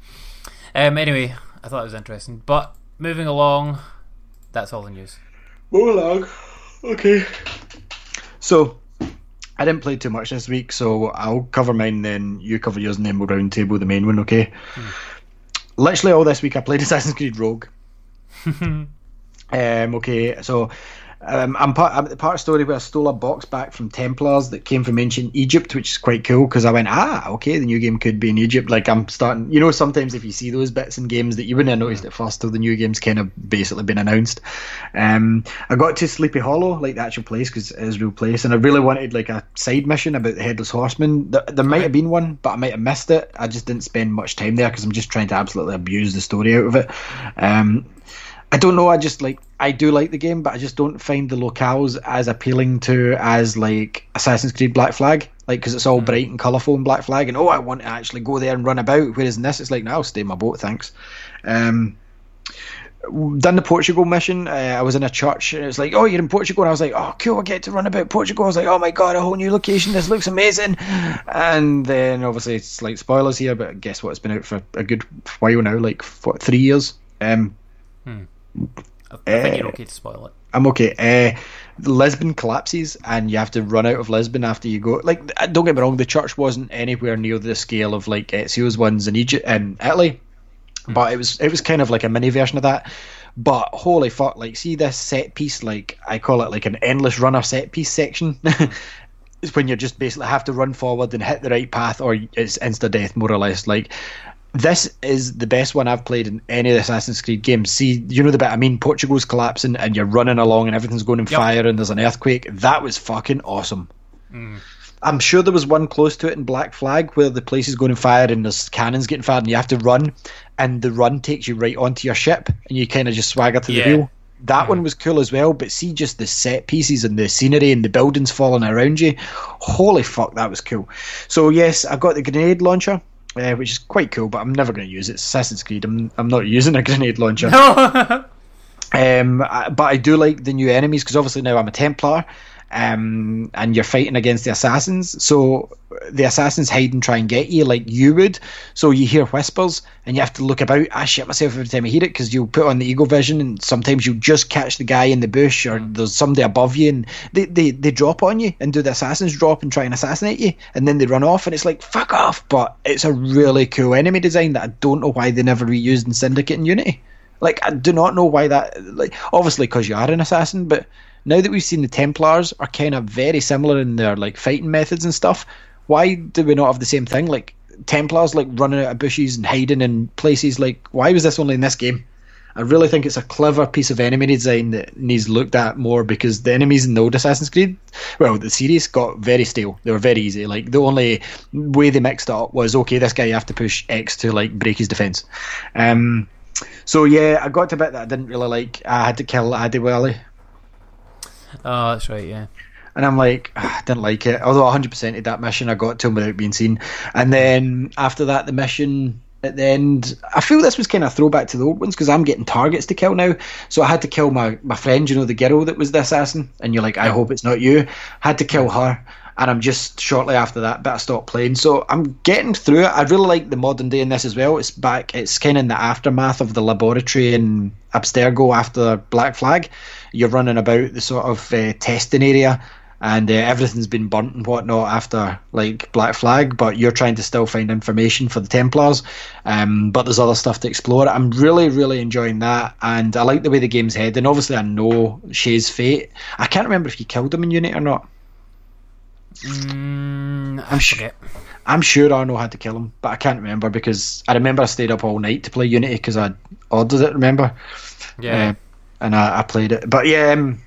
Speaker 6: Um, anyway, I thought it was interesting. But moving along, that's all the news.
Speaker 7: Moving along. Okay.
Speaker 5: So, I didn't play too much this week, so I'll cover mine, then you cover yours, and then we'll round table the main one, okay? Literally all this week I played Assassin's Creed Rogue. um, okay, so um, I'm part I'm the part of the story where I stole a box back from Templars that came from ancient Egypt, which is quite cool because I went, ah, okay, the new game could be in Egypt. Like I'm starting, you know, sometimes if you see those bits in games that you wouldn't have noticed at first till the new game's kind of basically been announced. Um, I got to Sleepy Hollow, like the actual place, because it is a real place, and I really wanted like a side mission about the Headless Horseman. There, there might have been one, but I might have missed it. I just didn't spend much time there because I'm just trying to absolutely abuse the story out of it. Um, I don't know. I just like I do like the game, but I just don't find the locales as appealing to as like Assassin's Creed Black Flag, like because it's all bright and colourful in Black Flag, and oh, I want to actually go there and run about. Whereas in this, it's like, no, I'll stay in my boat, thanks. Um, done the Portugal mission. Uh, I was in a church, and it's like, oh, you're in Portugal, and I was like, oh, cool, I get to run about Portugal. I was like, oh my god, a whole new location. This looks amazing. And then obviously it's like spoilers here, but guess what? It's been out for a good while now, like what three years. Um,
Speaker 6: I think
Speaker 5: Eh.
Speaker 6: you're okay to spoil it.
Speaker 5: I'm okay. Uh, Lisbon collapses, and you have to run out of Lisbon after you go. Like, uh, don't get me wrong, the church wasn't anywhere near the scale of like Ezio's ones in Egypt and Italy, but it was it was kind of like a mini version of that. But holy fuck! Like, see this set piece? Like, I call it like an endless runner set piece section. It's when you just basically have to run forward and hit the right path, or it's insta death, more or less. Like, this is the best one I've played in any of the Assassin's Creed games. See, you know the bit I mean? Portugal's collapsing and you're running along and everything's going in
Speaker 6: Yep.
Speaker 5: fire and there's an earthquake. That was fucking awesome. Mm. I'm sure there was one close to it in Black Flag where the place is going in fire and there's cannons getting fired and you have to run, and the run takes you right onto your ship and you kind of just swagger to
Speaker 6: Yeah.
Speaker 5: the wheel. That mm. one was cool as well, but see just the set pieces and the scenery and the buildings falling around you. Holy fuck, that was cool. So yes, I got the grenade launcher, uh, which is quite cool, but I'm never going to use it. It's Assassin's Creed. I'm I'm not using a grenade launcher. Um, I- but I do like the new enemies because obviously now I'm a Templar, um, and you're fighting against the assassins. So the assassins hide and try and get you like you would. So you hear whispers and you have to look about. I shit myself every time I hear it because you'll put on the eagle vision and sometimes you'll just catch the guy in the bush or there's somebody above you and they, they, they drop on you and do the assassins drop and try and assassinate you and then they run off and it's like fuck off. But it's a really cool enemy design that I don't know why they never reused in Syndicate and Unity. Like I do not know why that. Like obviously because you are an assassin, but now that we've seen the Templars are kind of very similar in their like fighting methods and stuff, why do we not have the same thing? Like Templars like running out of bushes and hiding in places. Like why was this only in this game? I really think it's a clever piece of enemy design that needs looked at more because the enemies in the old Assassin's Creed, well, the series got very stale. They were very easy. Like the only way they mixed it up was okay, this guy you have to push X to like break his defense. Um, so yeah, I got to a bit that I didn't really like. I had to kill Adewale,
Speaker 6: oh, that's right. Yeah.
Speaker 5: and I'm like, "Ah, I didn't like it. Although 100% of that mission, I got to him without being seen. And then after that, the mission at the end, I feel this was kind of a throwback to the old ones because I'm getting targets to kill now. So I had to kill my my friend, you know, the girl that was the assassin, and you're like, I hope it's not you. Had to kill her. And I'm just shortly after that, but I stopped playing. So I'm getting through it. I really like the modern day in this as well. It's back. It's kind of in the aftermath of the laboratory in Abstergo after Black Flag. You're running about the sort of uh, testing area, and uh, everything's been burnt and whatnot after like Black Flag. But you're trying to still find information for the Templars. Um, but there's other stuff to explore. I'm really, really enjoying that, and I like the way the game's heading. Obviously, I know Shay's fate. I can't remember if you killed him in Unity or not.
Speaker 6: Mm,
Speaker 5: I'm
Speaker 6: forget.
Speaker 5: I'm sure Arno had to kill him, but I can't remember because I remember I stayed up all night to play Unity because I ordered it. Remember?
Speaker 6: Yeah.
Speaker 5: Uh, and I, I played it, but yeah, um,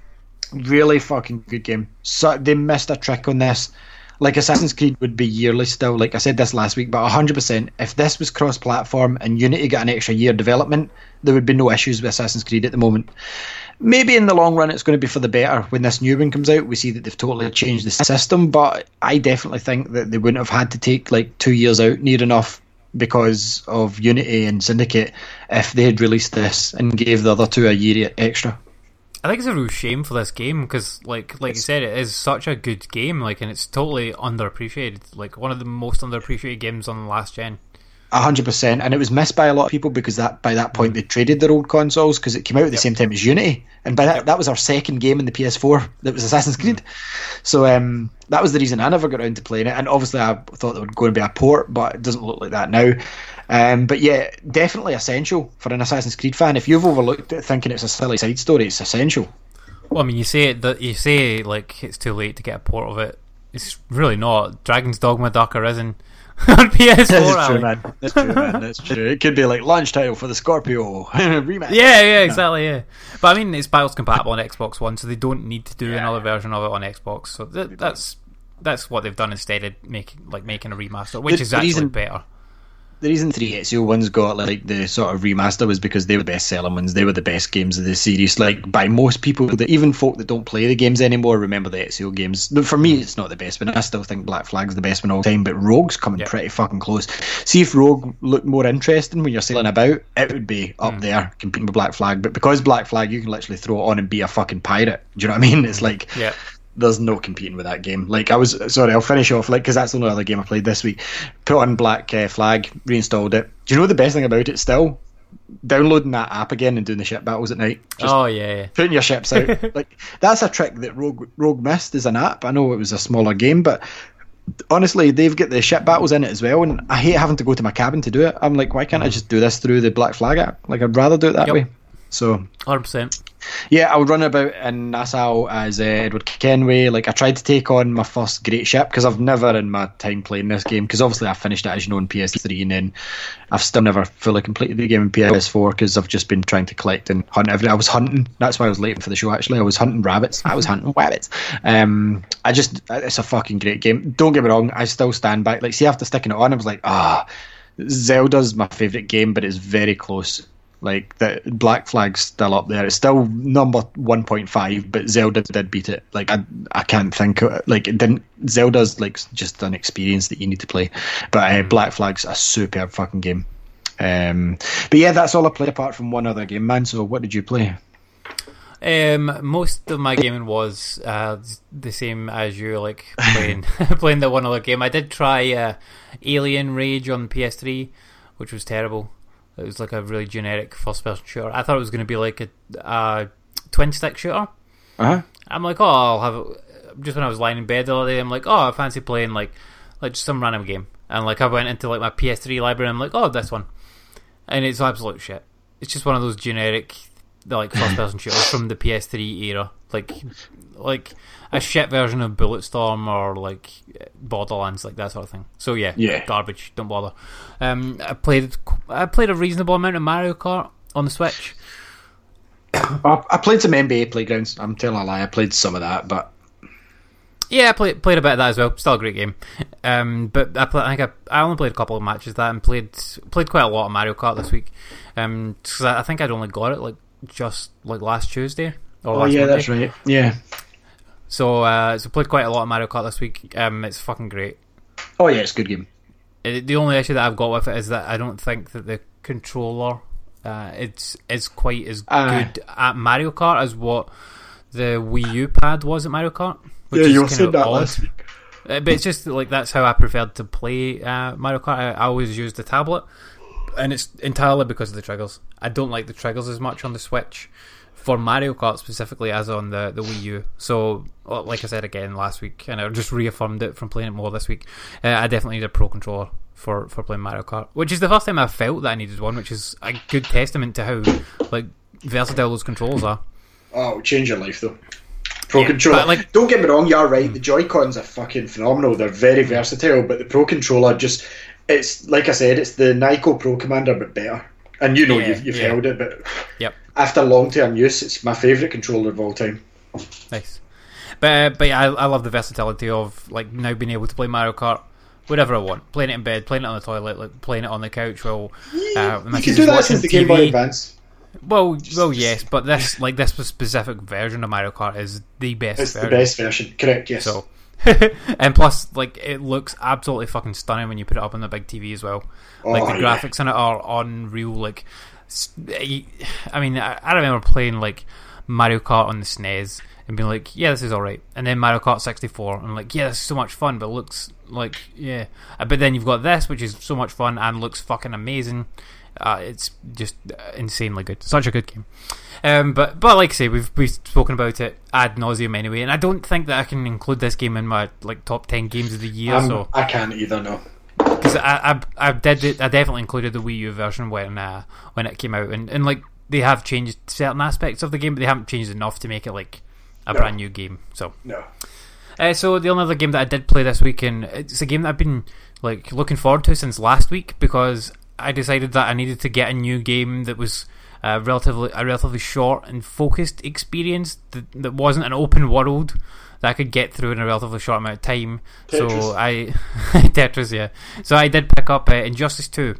Speaker 5: really fucking good game. So they missed a trick on this. Like Assassin's Creed would be yearly still. Like I said this last week, but 100%. If this was cross-platform and Unity got an extra year development, there would be no issues with Assassin's Creed at the moment. Maybe in the long run, it's going to be for the better. When this new one comes out, we see that they've totally changed the system. But I definitely think that they wouldn't have had to take like two years out near enough because of Unity and Syndicate if they had released this and gave the other two a year extra.
Speaker 6: I think it's a real shame for this game because, like, like you said, it is such a good game. Like, and it's totally underappreciated. Like one of the most underappreciated games on the last gen.
Speaker 5: A hundred percent, and it was missed by a lot of people because that by that point they traded their old consoles because it came out at the same time as Unity, and by that that was our second game in the PS4 that was Assassin's Creed. So um, that was the reason I never got around to playing it, and obviously I thought there would go and be a port, but it doesn't look like that now. Um, but yeah, definitely essential for an Assassin's Creed fan. If you've overlooked it thinking it's a silly side story, it's essential.
Speaker 6: Well, I mean, you say it that you say like it's too late to get a port of it. It's really not. Dragon's Dogma Dark Arisen on PS4.
Speaker 5: That's true, man. That's true, man. That's true. It could be like launch title for the Scorpio rematch.
Speaker 6: Yeah, yeah, exactly, yeah. But I mean, it's backwards compatible on Xbox One, so they don't need to do another version of it on Xbox. So th- that's that's what they've done instead of making like making a remaster, which
Speaker 5: The-
Speaker 6: is actually
Speaker 5: reason-
Speaker 6: better.
Speaker 5: The reason 3 Ezio ones got like the sort of remaster was because they were the best selling ones. They were the best games of the series. Like by most people, that even folk that don't play the games anymore remember the Ezio games. For me, it's not the best, but I still think Black Flag's the best one all time. But Rogue's coming
Speaker 6: Yeah.
Speaker 5: pretty fucking close. See if Rogue looked more interesting when you're sailing about, it would be up hmm. there competing with Black Flag. But because Black Flag, you can literally throw it on and be a fucking pirate. Do you know what I mean? It's like
Speaker 6: Yeah.
Speaker 5: There's no competing with that game. Like I was sorry, I'll finish off like because that's the only other game I played this week. Put on Black uh, Flag, reinstalled it. Do you know the best thing about it? Still downloading that app again and doing the ship battles at night. Just
Speaker 6: oh yeah,
Speaker 5: putting your ships out. like that's a trick that Rogue Rogue missed as an app. I know it was a smaller game, but honestly, they've got the ship battles in it as well. And I hate having to go to my cabin to do it. I'm like, why can't I just do this through the Black Flag app? Like I'd rather do it that
Speaker 6: Yep.
Speaker 5: way. So
Speaker 6: Hundred percent.
Speaker 5: Yeah, I would run about in Nassau as uh, Edward Kenway. Like I tried to take on my first great ship because I've never in my time playing this game because obviously I finished it as you know on PS3 and then I've still never fully completed the game in PS4 because I've just been trying to collect and hunt every. I was hunting. That's why I was late for the show. Actually, I was hunting rabbits. I was hunting rabbits. Um, I just it's a fucking great game. Don't get me wrong. I still stand back. Like see after sticking it on, I was like ah. Zelda's my favorite game, but it's very close. Like the Black Flag's still up there. It's still number one point five, but Zelda did beat it. Like I, I can't think of, like it didn't. Zelda's like just an experience that you need to play, but uh, Black Flag's a superb fucking game. Um, but yeah, that's all I played apart from one other game, man. So what did you play?
Speaker 6: Um, most of my gaming was uh, the same as you, like playing playing the one other game. I did try uh, Alien Rage on PS3, which was terrible. It was like a really generic first person shooter. I thought it was going to be like a, a twin stick shooter.
Speaker 5: Uh huh.
Speaker 6: I'm like, oh, I'll have it. Just when I was lying in bed the other day, I'm like, oh, I fancy playing like like just some random game. And like I went into like my PS3 library, and I'm like, oh, this one, and it's absolute shit. It's just one of those generic like first person shooters from the PS3 era, like like a shit version of Bulletstorm or like Borderlands, like that sort of thing. So yeah,
Speaker 5: Yeah.
Speaker 6: garbage. Don't bother. Um, I played I played a reasonable amount of Mario Kart on the Switch.
Speaker 5: I, played some NBA Playgrounds. I'm telling a lie. I played some of that, but
Speaker 6: Yeah, I played played a bit of that as well. Still a great game. Um, but I, play, I think I, I only played a couple of matches of that and played played quite a lot of Mario Kart this week. Um, 'cause I, I think I'd only got it like just like last Tuesday.
Speaker 5: Oh yeah,
Speaker 6: Monday.
Speaker 5: that's right. Yeah.
Speaker 6: So uh, so played quite a lot of Mario Kart this week. Um, it's fucking great.
Speaker 5: Oh yeah, it's a good game.
Speaker 6: Uh, the only issue that I've got with it is that I don't think that the controller uh, it's is quite as
Speaker 5: Aye.
Speaker 6: good at Mario Kart as what the Wii U pad was at Mario Kart. Which
Speaker 5: yeah, you said that
Speaker 6: odd.
Speaker 5: last week.
Speaker 6: Uh, but it's just like that's how I preferred to play uh, Mario Kart. I, I always use the tablet, and it's entirely because of the triggers. I don't like the triggers as much on the Switch for Mario Kart specifically as on the, the Wii U. So, like I said again last week, and I just reaffirmed it from playing it more this week. Uh, I definitely need a Pro controller for, for playing Mario Kart, which is the first time I felt that I needed one, which is a good testament to how like versatile those controls are.
Speaker 7: Oh, it change your life though.
Speaker 5: Pro
Speaker 6: Yeah,
Speaker 5: controller.
Speaker 6: like-
Speaker 5: don't get me wrong, you're right. The Joy Cons are fucking phenomenal. They're very versatile, but the Pro controller just it's like I said, it's the Nyko Pro Commander but better. And you know
Speaker 6: Yeah,
Speaker 5: you've, you've
Speaker 6: yeah.
Speaker 5: held it, but
Speaker 6: Yep.
Speaker 5: After long term use, it's my favourite controller of all time.
Speaker 6: Nice. But uh, but yeah, I, I love the versatility of like now being able to play Mario Kart whatever I want. Playing it in bed, playing it on the toilet, like playing it on the couch while uh, my
Speaker 5: You can do that since the Game Boy Advance.
Speaker 6: Well, well, yes, but this like this specific version of Mario Kart is the best
Speaker 5: It's the
Speaker 6: version.
Speaker 5: best version. Correct, yes.
Speaker 6: So, and plus, like it looks absolutely fucking stunning when you put it up on the big TV as well. Like
Speaker 5: Oh,
Speaker 6: the
Speaker 5: yeah.
Speaker 6: graphics in it are unreal. Like, I mean, I, remember playing like Mario Kart on the SNES and being like, "Yeah, this is all right," and then Mario Kart 64, and like, "Yeah, this is so much fun," but it looks like, yeah. Uh, But then you've got this, which is so much fun and looks fucking amazing. Uh, it's just uh, insanely good. Such a good game. Um, but but like I say, we've we've spoken about it ad nauseum anyway, and I don't think that I can include this game in my like top ten games of the year.
Speaker 5: I'm-
Speaker 6: so
Speaker 5: I can't either, no.
Speaker 6: Because I, I I did it, I definitely included the Wii U version when uh, when it came out, and, and like they have changed certain aspects of the game, but they haven't changed enough to make it like a
Speaker 5: No.
Speaker 6: brand new game. So
Speaker 5: No.
Speaker 6: uh, so the only other game that I did play this week, and it's a game that I've been like looking forward to since last week because I decided that I needed to get a new game that was uh, relatively a relatively short and focused experience that, that wasn't an open world that I could get through in a relatively short amount of time. So I Tetris, yeah. So I did pick up uh, Injustice Two.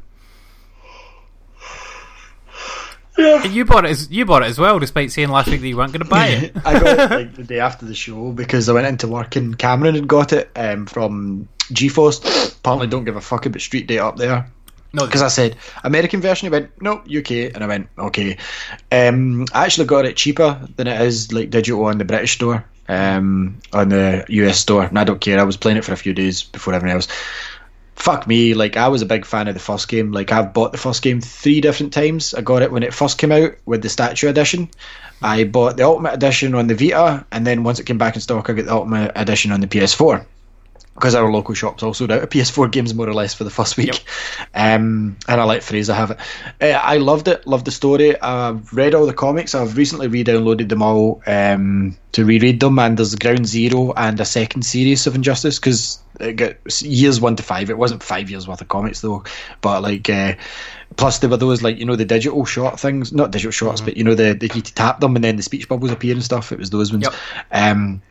Speaker 5: Yeah.
Speaker 6: You bought it as you bought it as well, despite saying last week that you weren't going to buy it.
Speaker 5: I got it like the day after the show because I went into work and Cameron had got it um, from GeForce. Apparently, don't give a fuck about Street Date up there.
Speaker 6: No,
Speaker 5: Because I said American version, he went no UK, and I went okay. Um, I actually got it cheaper than it is like digital on the British store, um, on the US store, and I don't care. I was playing it for a few days before everyone else. Fuck me, like I was a big fan of the first game. Like I've bought the first game three different times. I got it when it first came out with the statue edition. I bought the Ultimate Edition on the Vita, and then once it came back in stock, I got the Ultimate Edition on the PS4 because our local shops also sold out of PS4 games more or less for the first week. Um, and I let Fraser have it. Uh, I loved it, loved the story. I've read all the comics. I've recently re-downloaded them all um, to reread them. And there's Ground Zero and a second series of Injustice because it got years one to five. It wasn't five years worth of comics though, but like. Uh, Plus, there were those like you know the digital short things, not digital shorts, but you know the, the you tap them and then the speech bubbles appear and stuff. It was those ones.
Speaker 6: Yep.
Speaker 5: Um,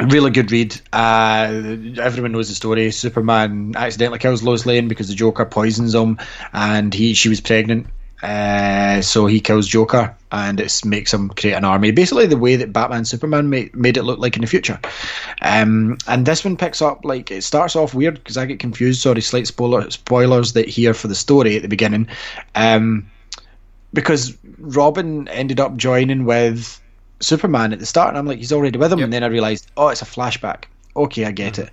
Speaker 5: really good read. Uh, everyone knows the story. Superman accidentally kills Lois Lane because the Joker poisons him, and he she was pregnant. Uh, so he kills Joker, and it makes him create an army. Basically, the way that Batman Superman made, made it look like in the future. Um, and this one picks up like it starts off weird because I get confused. Sorry, slight spoiler spoilers that here for the story at the beginning. Um, because Robin ended up joining with Superman at the start, and I'm like, he's already with him.
Speaker 6: Yep.
Speaker 5: And then I realised, oh, it's a flashback. Okay, I get it.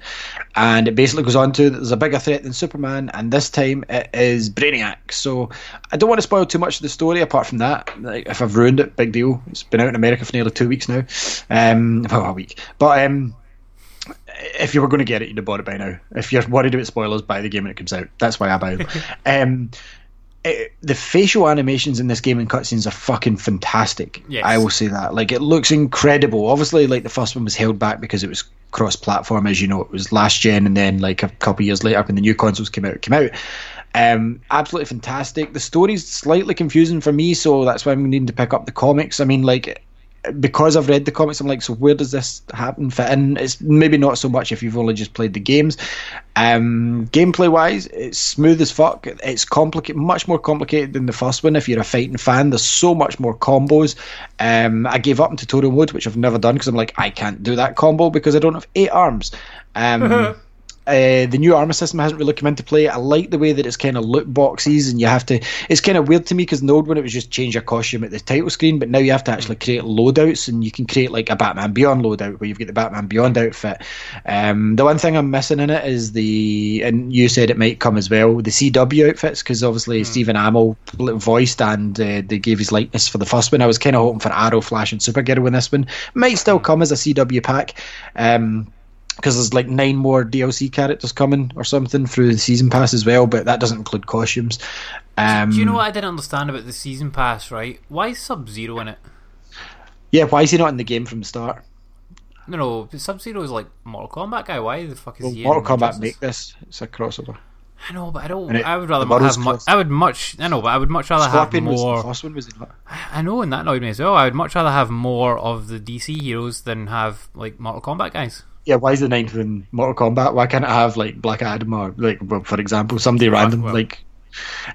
Speaker 5: And it basically goes on to there's a bigger threat than Superman, and this time it is Brainiac. So I don't want to spoil too much of the story apart from that. Like, if I've ruined it, big deal. It's been out in America for nearly two weeks now. Um, well, a week. But um, if you were going to get it, you'd have bought it by now. If you're worried about spoilers, buy the game when it comes out. That's why I buy it. um, it, the facial animations in this game and cutscenes are fucking fantastic.
Speaker 6: Yes.
Speaker 5: I will say that. Like it looks incredible. Obviously, like the first one was held back because it was cross-platform, as you know, it was last gen, and then like a couple years later, when the new consoles came out, it came out. Um, absolutely fantastic. The story's slightly confusing for me, so that's why I'm needing to pick up the comics. I mean, like because I've read the comics, I'm like, so where does this happen fit in? It's maybe not so much if you've only just played the games. Um, gameplay wise, it's smooth as fuck. It's complicated, much more complicated than the first one. If you're a fighting fan, there's so much more combos. Um, I gave up in tutorial mode, which I've never done because I'm like, I can't do that combo because I don't have eight arms. Um, uh, the new armor system hasn't really come into play. I like the way that it's kind of loot boxes, and you have to. It's kind of weird to me because in the old one it was just change your costume at the title screen, but now you have to actually create loadouts, and you can create like a Batman Beyond loadout where you've got the Batman Beyond outfit. Um, the one thing I'm missing in it is the, and you said it might come as well, the CW outfits because obviously Stephen Amell voiced and uh, they gave his likeness for the first one. I was kind of hoping for Arrow, Flash, and Supergirl in this one. Might still come as a CW pack. Um, because there's like nine more DLC characters coming or something through the season pass as well, but that doesn't include costumes. Um,
Speaker 6: Do you know what I didn't understand about the season pass? Right? Why is Sub Zero in it?
Speaker 5: Yeah, why is he not in the game from the start?
Speaker 6: no, no. Sub Zero is like Mortal Kombat guy. Why the fuck is
Speaker 5: Well,
Speaker 6: he?
Speaker 5: Mortal Kombat
Speaker 6: Injustice?
Speaker 5: make this. It's a crossover.
Speaker 6: I know, but I don't.
Speaker 5: It-
Speaker 6: I would rather
Speaker 5: the
Speaker 6: have. Mu- I would much. I know, but I would much rather have
Speaker 5: Scorpion was the
Speaker 6: more.
Speaker 5: first one, was?
Speaker 6: I know, and that annoyed me as well. I would much rather have more of the DC heroes than have like Mortal Kombat guys.
Speaker 5: Yeah, why is the ninth in Mortal Kombat? Why can't it have like Black Adam or like, well, for example, somebody random
Speaker 6: well.
Speaker 5: like?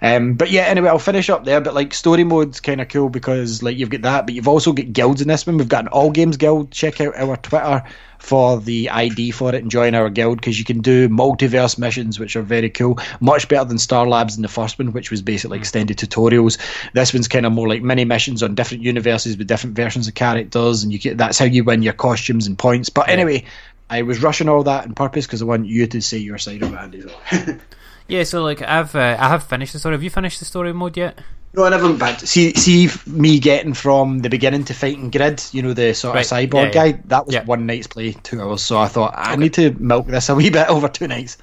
Speaker 5: Um, but yeah, anyway, I'll finish up there. But like story mode's kind of cool because like you've got that, but you've also got guilds in this one. We've got an all games guild. Check out our Twitter for the ID for it and join our guild because you can do multiverse missions, which are very cool. Much better than Star Labs in the first one, which was basically extended tutorials. This one's kind of more like mini missions on different universes with different versions of characters, and you get that's how you win your costumes and points. But anyway. I was rushing all that on purpose because I want you to say your side of it, Andy.
Speaker 6: Yeah, so like I've uh, I have finished the story. Have you finished the story mode yet?
Speaker 5: no, I never. But see, see me getting from the beginning to fighting Grid, you know, the sort
Speaker 6: Right,
Speaker 5: of cyborg
Speaker 6: yeah, yeah.
Speaker 5: guy. That was
Speaker 6: Yeah.
Speaker 5: one night's play, two hours. So I thought I need to milk this a wee bit over two nights.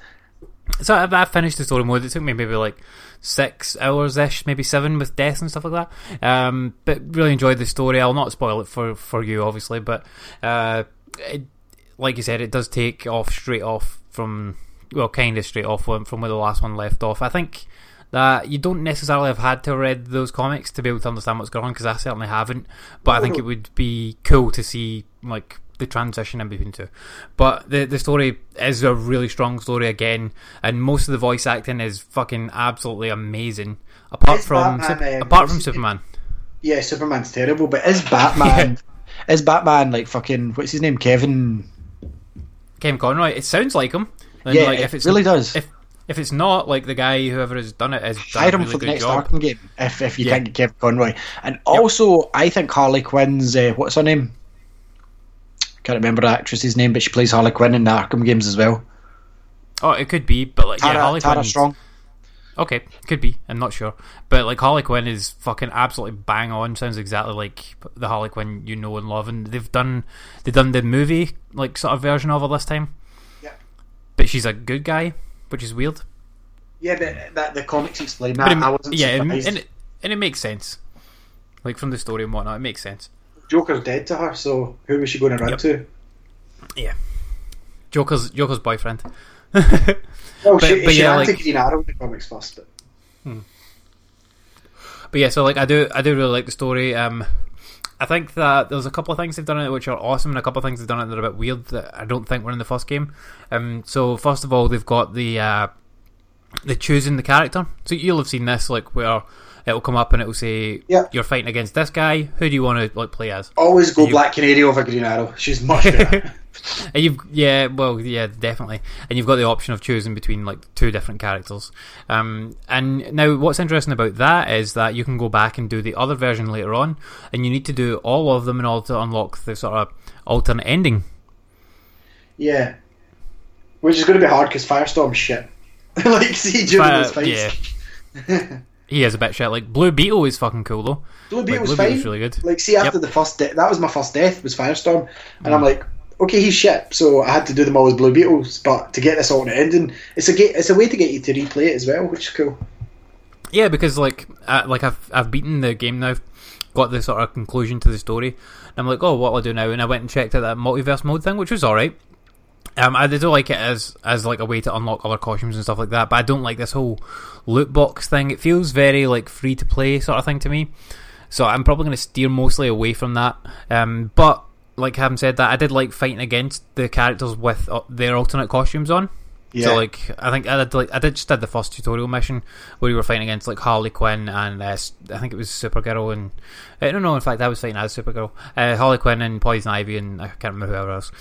Speaker 6: So I, I finished the story mode. It took me maybe like six hours ish, maybe seven with deaths and stuff like that. Um, but really enjoyed the story. I'll not spoil it for for you, obviously, but uh, it, like you said, it does take off straight off from well, kind of straight off from from where the last one left off. I think that you don't necessarily have had to read those comics to be able to understand what's going on because I certainly haven't. But I think it would be cool to see like the transition in between two. But the the story is a really strong story again, and most of the voice acting is fucking absolutely amazing. Apart
Speaker 7: Is
Speaker 6: from
Speaker 7: Batman, um,
Speaker 6: apart from
Speaker 7: what's his name?
Speaker 6: Superman.
Speaker 7: yeah, Superman's terrible, but is
Speaker 5: Batman is Batman like fucking what's his name? Kevin.
Speaker 6: Kevin Conroy. It sounds like him. And
Speaker 5: Yeah,
Speaker 6: like,
Speaker 5: it
Speaker 6: if it's
Speaker 5: really does.
Speaker 6: If if it's not like the guy whoever has done it has done
Speaker 5: Hire him
Speaker 6: really
Speaker 5: for the next
Speaker 6: job.
Speaker 5: Arkham game if if you
Speaker 6: Yeah.
Speaker 5: can't get Kevin Conroy. And also, I think Harley Quinn's uh, what's her name? Can't remember the actress's name, but she plays Harley Quinn in the Arkham games as well.
Speaker 6: Oh, it could be, but like
Speaker 5: Tara,
Speaker 6: yeah, Harley
Speaker 5: Tara
Speaker 6: Quinn.
Speaker 5: Strong.
Speaker 6: Okay, could be. I'm not sure, but like Harley Quinn is fucking absolutely bang on. Sounds exactly like the Harley Quinn you know and love, and they've done they've done the movie like sort of version of her this time.
Speaker 7: Yeah.
Speaker 6: But she's a good guy, which is weird.
Speaker 7: yeah, but that the comics explain that.
Speaker 6: it,
Speaker 7: I wasn't
Speaker 6: yeah, and,
Speaker 7: surprised.
Speaker 6: and, it, and it makes sense. Like from the story and whatnot, it makes sense.
Speaker 7: Joker's dead to her, so who was she going to run
Speaker 6: Yep.
Speaker 7: to?
Speaker 6: Yeah. Joker's Joker's boyfriend.
Speaker 7: Well,
Speaker 6: But-
Speaker 7: she,
Speaker 6: but
Speaker 7: she
Speaker 6: yeah, like-
Speaker 7: Green Arrow in the comics first, but
Speaker 6: But yeah, so like I do, I do really like the story. Um, I think that there's a couple of things they've done in it which are awesome, and a couple of things they've done in it that are a bit weird that I don't think were in the first game. Um, so first of all, they've got the uh, the choosing the character. So you'll have seen this, like where it'll come up and it'll say,
Speaker 7: Yeah.
Speaker 6: you're fighting against this guy. Who do you want to like play as?"
Speaker 7: always go
Speaker 6: You-
Speaker 7: Black Canary over Green Arrow. She's much better.
Speaker 6: And you've yeah, well yeah, definitely. And you've got the option of choosing between like two different characters. Um, and now what's interesting about that is that you can go back and do the other version later on, and you need to do all of them in order to unlock the sort of alternate ending.
Speaker 7: yeah, which is going to be hard because Firestorm's shit. like, see during
Speaker 6: Fi-
Speaker 7: those fights.
Speaker 6: yeah. He is a bit shit. Like Blue Beetle is fucking cool though.
Speaker 7: Blue
Speaker 6: Like,
Speaker 7: Beetle's
Speaker 6: Blue
Speaker 7: fine.
Speaker 6: Beetle's really good.
Speaker 7: Like, see, after
Speaker 6: Yep.
Speaker 7: the first that was my first death was Firestorm, and
Speaker 6: Mm.
Speaker 7: I'm like, okay, he's shit. So I had to do them all as Blue Beetles, but to get this alternate ending, it's a ga- it's a way to get you to replay it as well, which is cool.
Speaker 6: Yeah, because like uh, like I've I've beaten the game now, got the sort of conclusion to the story. And I'm like, oh, what will I do now? And I went and checked out that multiverse mode thing, which was all right. Um, I do like it as as like a way to unlock other costumes and stuff like that, but I don't like this whole loot box thing. It feels very like free to play sort of thing to me. So I'm probably going to steer mostly away from that. Um, but like having said that, I did like fighting against the characters with uh, their alternate costumes on.
Speaker 7: Yeah.
Speaker 6: So like I think I did like I did just did the first tutorial mission where you were fighting against like Harley Quinn and uh, I think it was Supergirl and I don't know in fact I was fighting as Supergirl. Uh, Harley Quinn and Poison Ivy and I can't remember whoever else.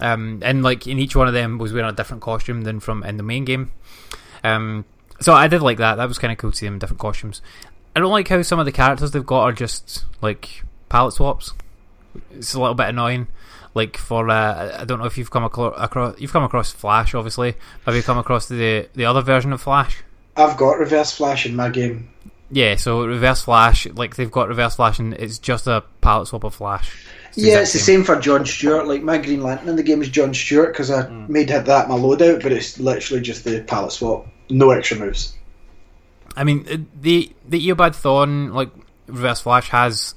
Speaker 6: Um, and like in each one of them was wearing a different costume than from in the main game. Um, so I did like that. That was kind of cool to see them in different costumes. I don't like how some of the characters they've got are just like palette swaps it's a little bit annoying like for uh, I don't know if you've come across, across you've come across Flash obviously have you come across the the other version of Flash
Speaker 7: I've got Reverse Flash in my game.
Speaker 6: yeah so Reverse Flash like they've got Reverse Flash and it's just a palette swap of Flash the
Speaker 7: yeah, it's the same for John Stewart. Like my Green Lantern in the game is John Stewart because I
Speaker 6: Mm.
Speaker 7: made that my loadout, but it's literally just the palette swap, no extra moves.
Speaker 6: I mean uh, the the Eobard Thawne like Reverse Flash has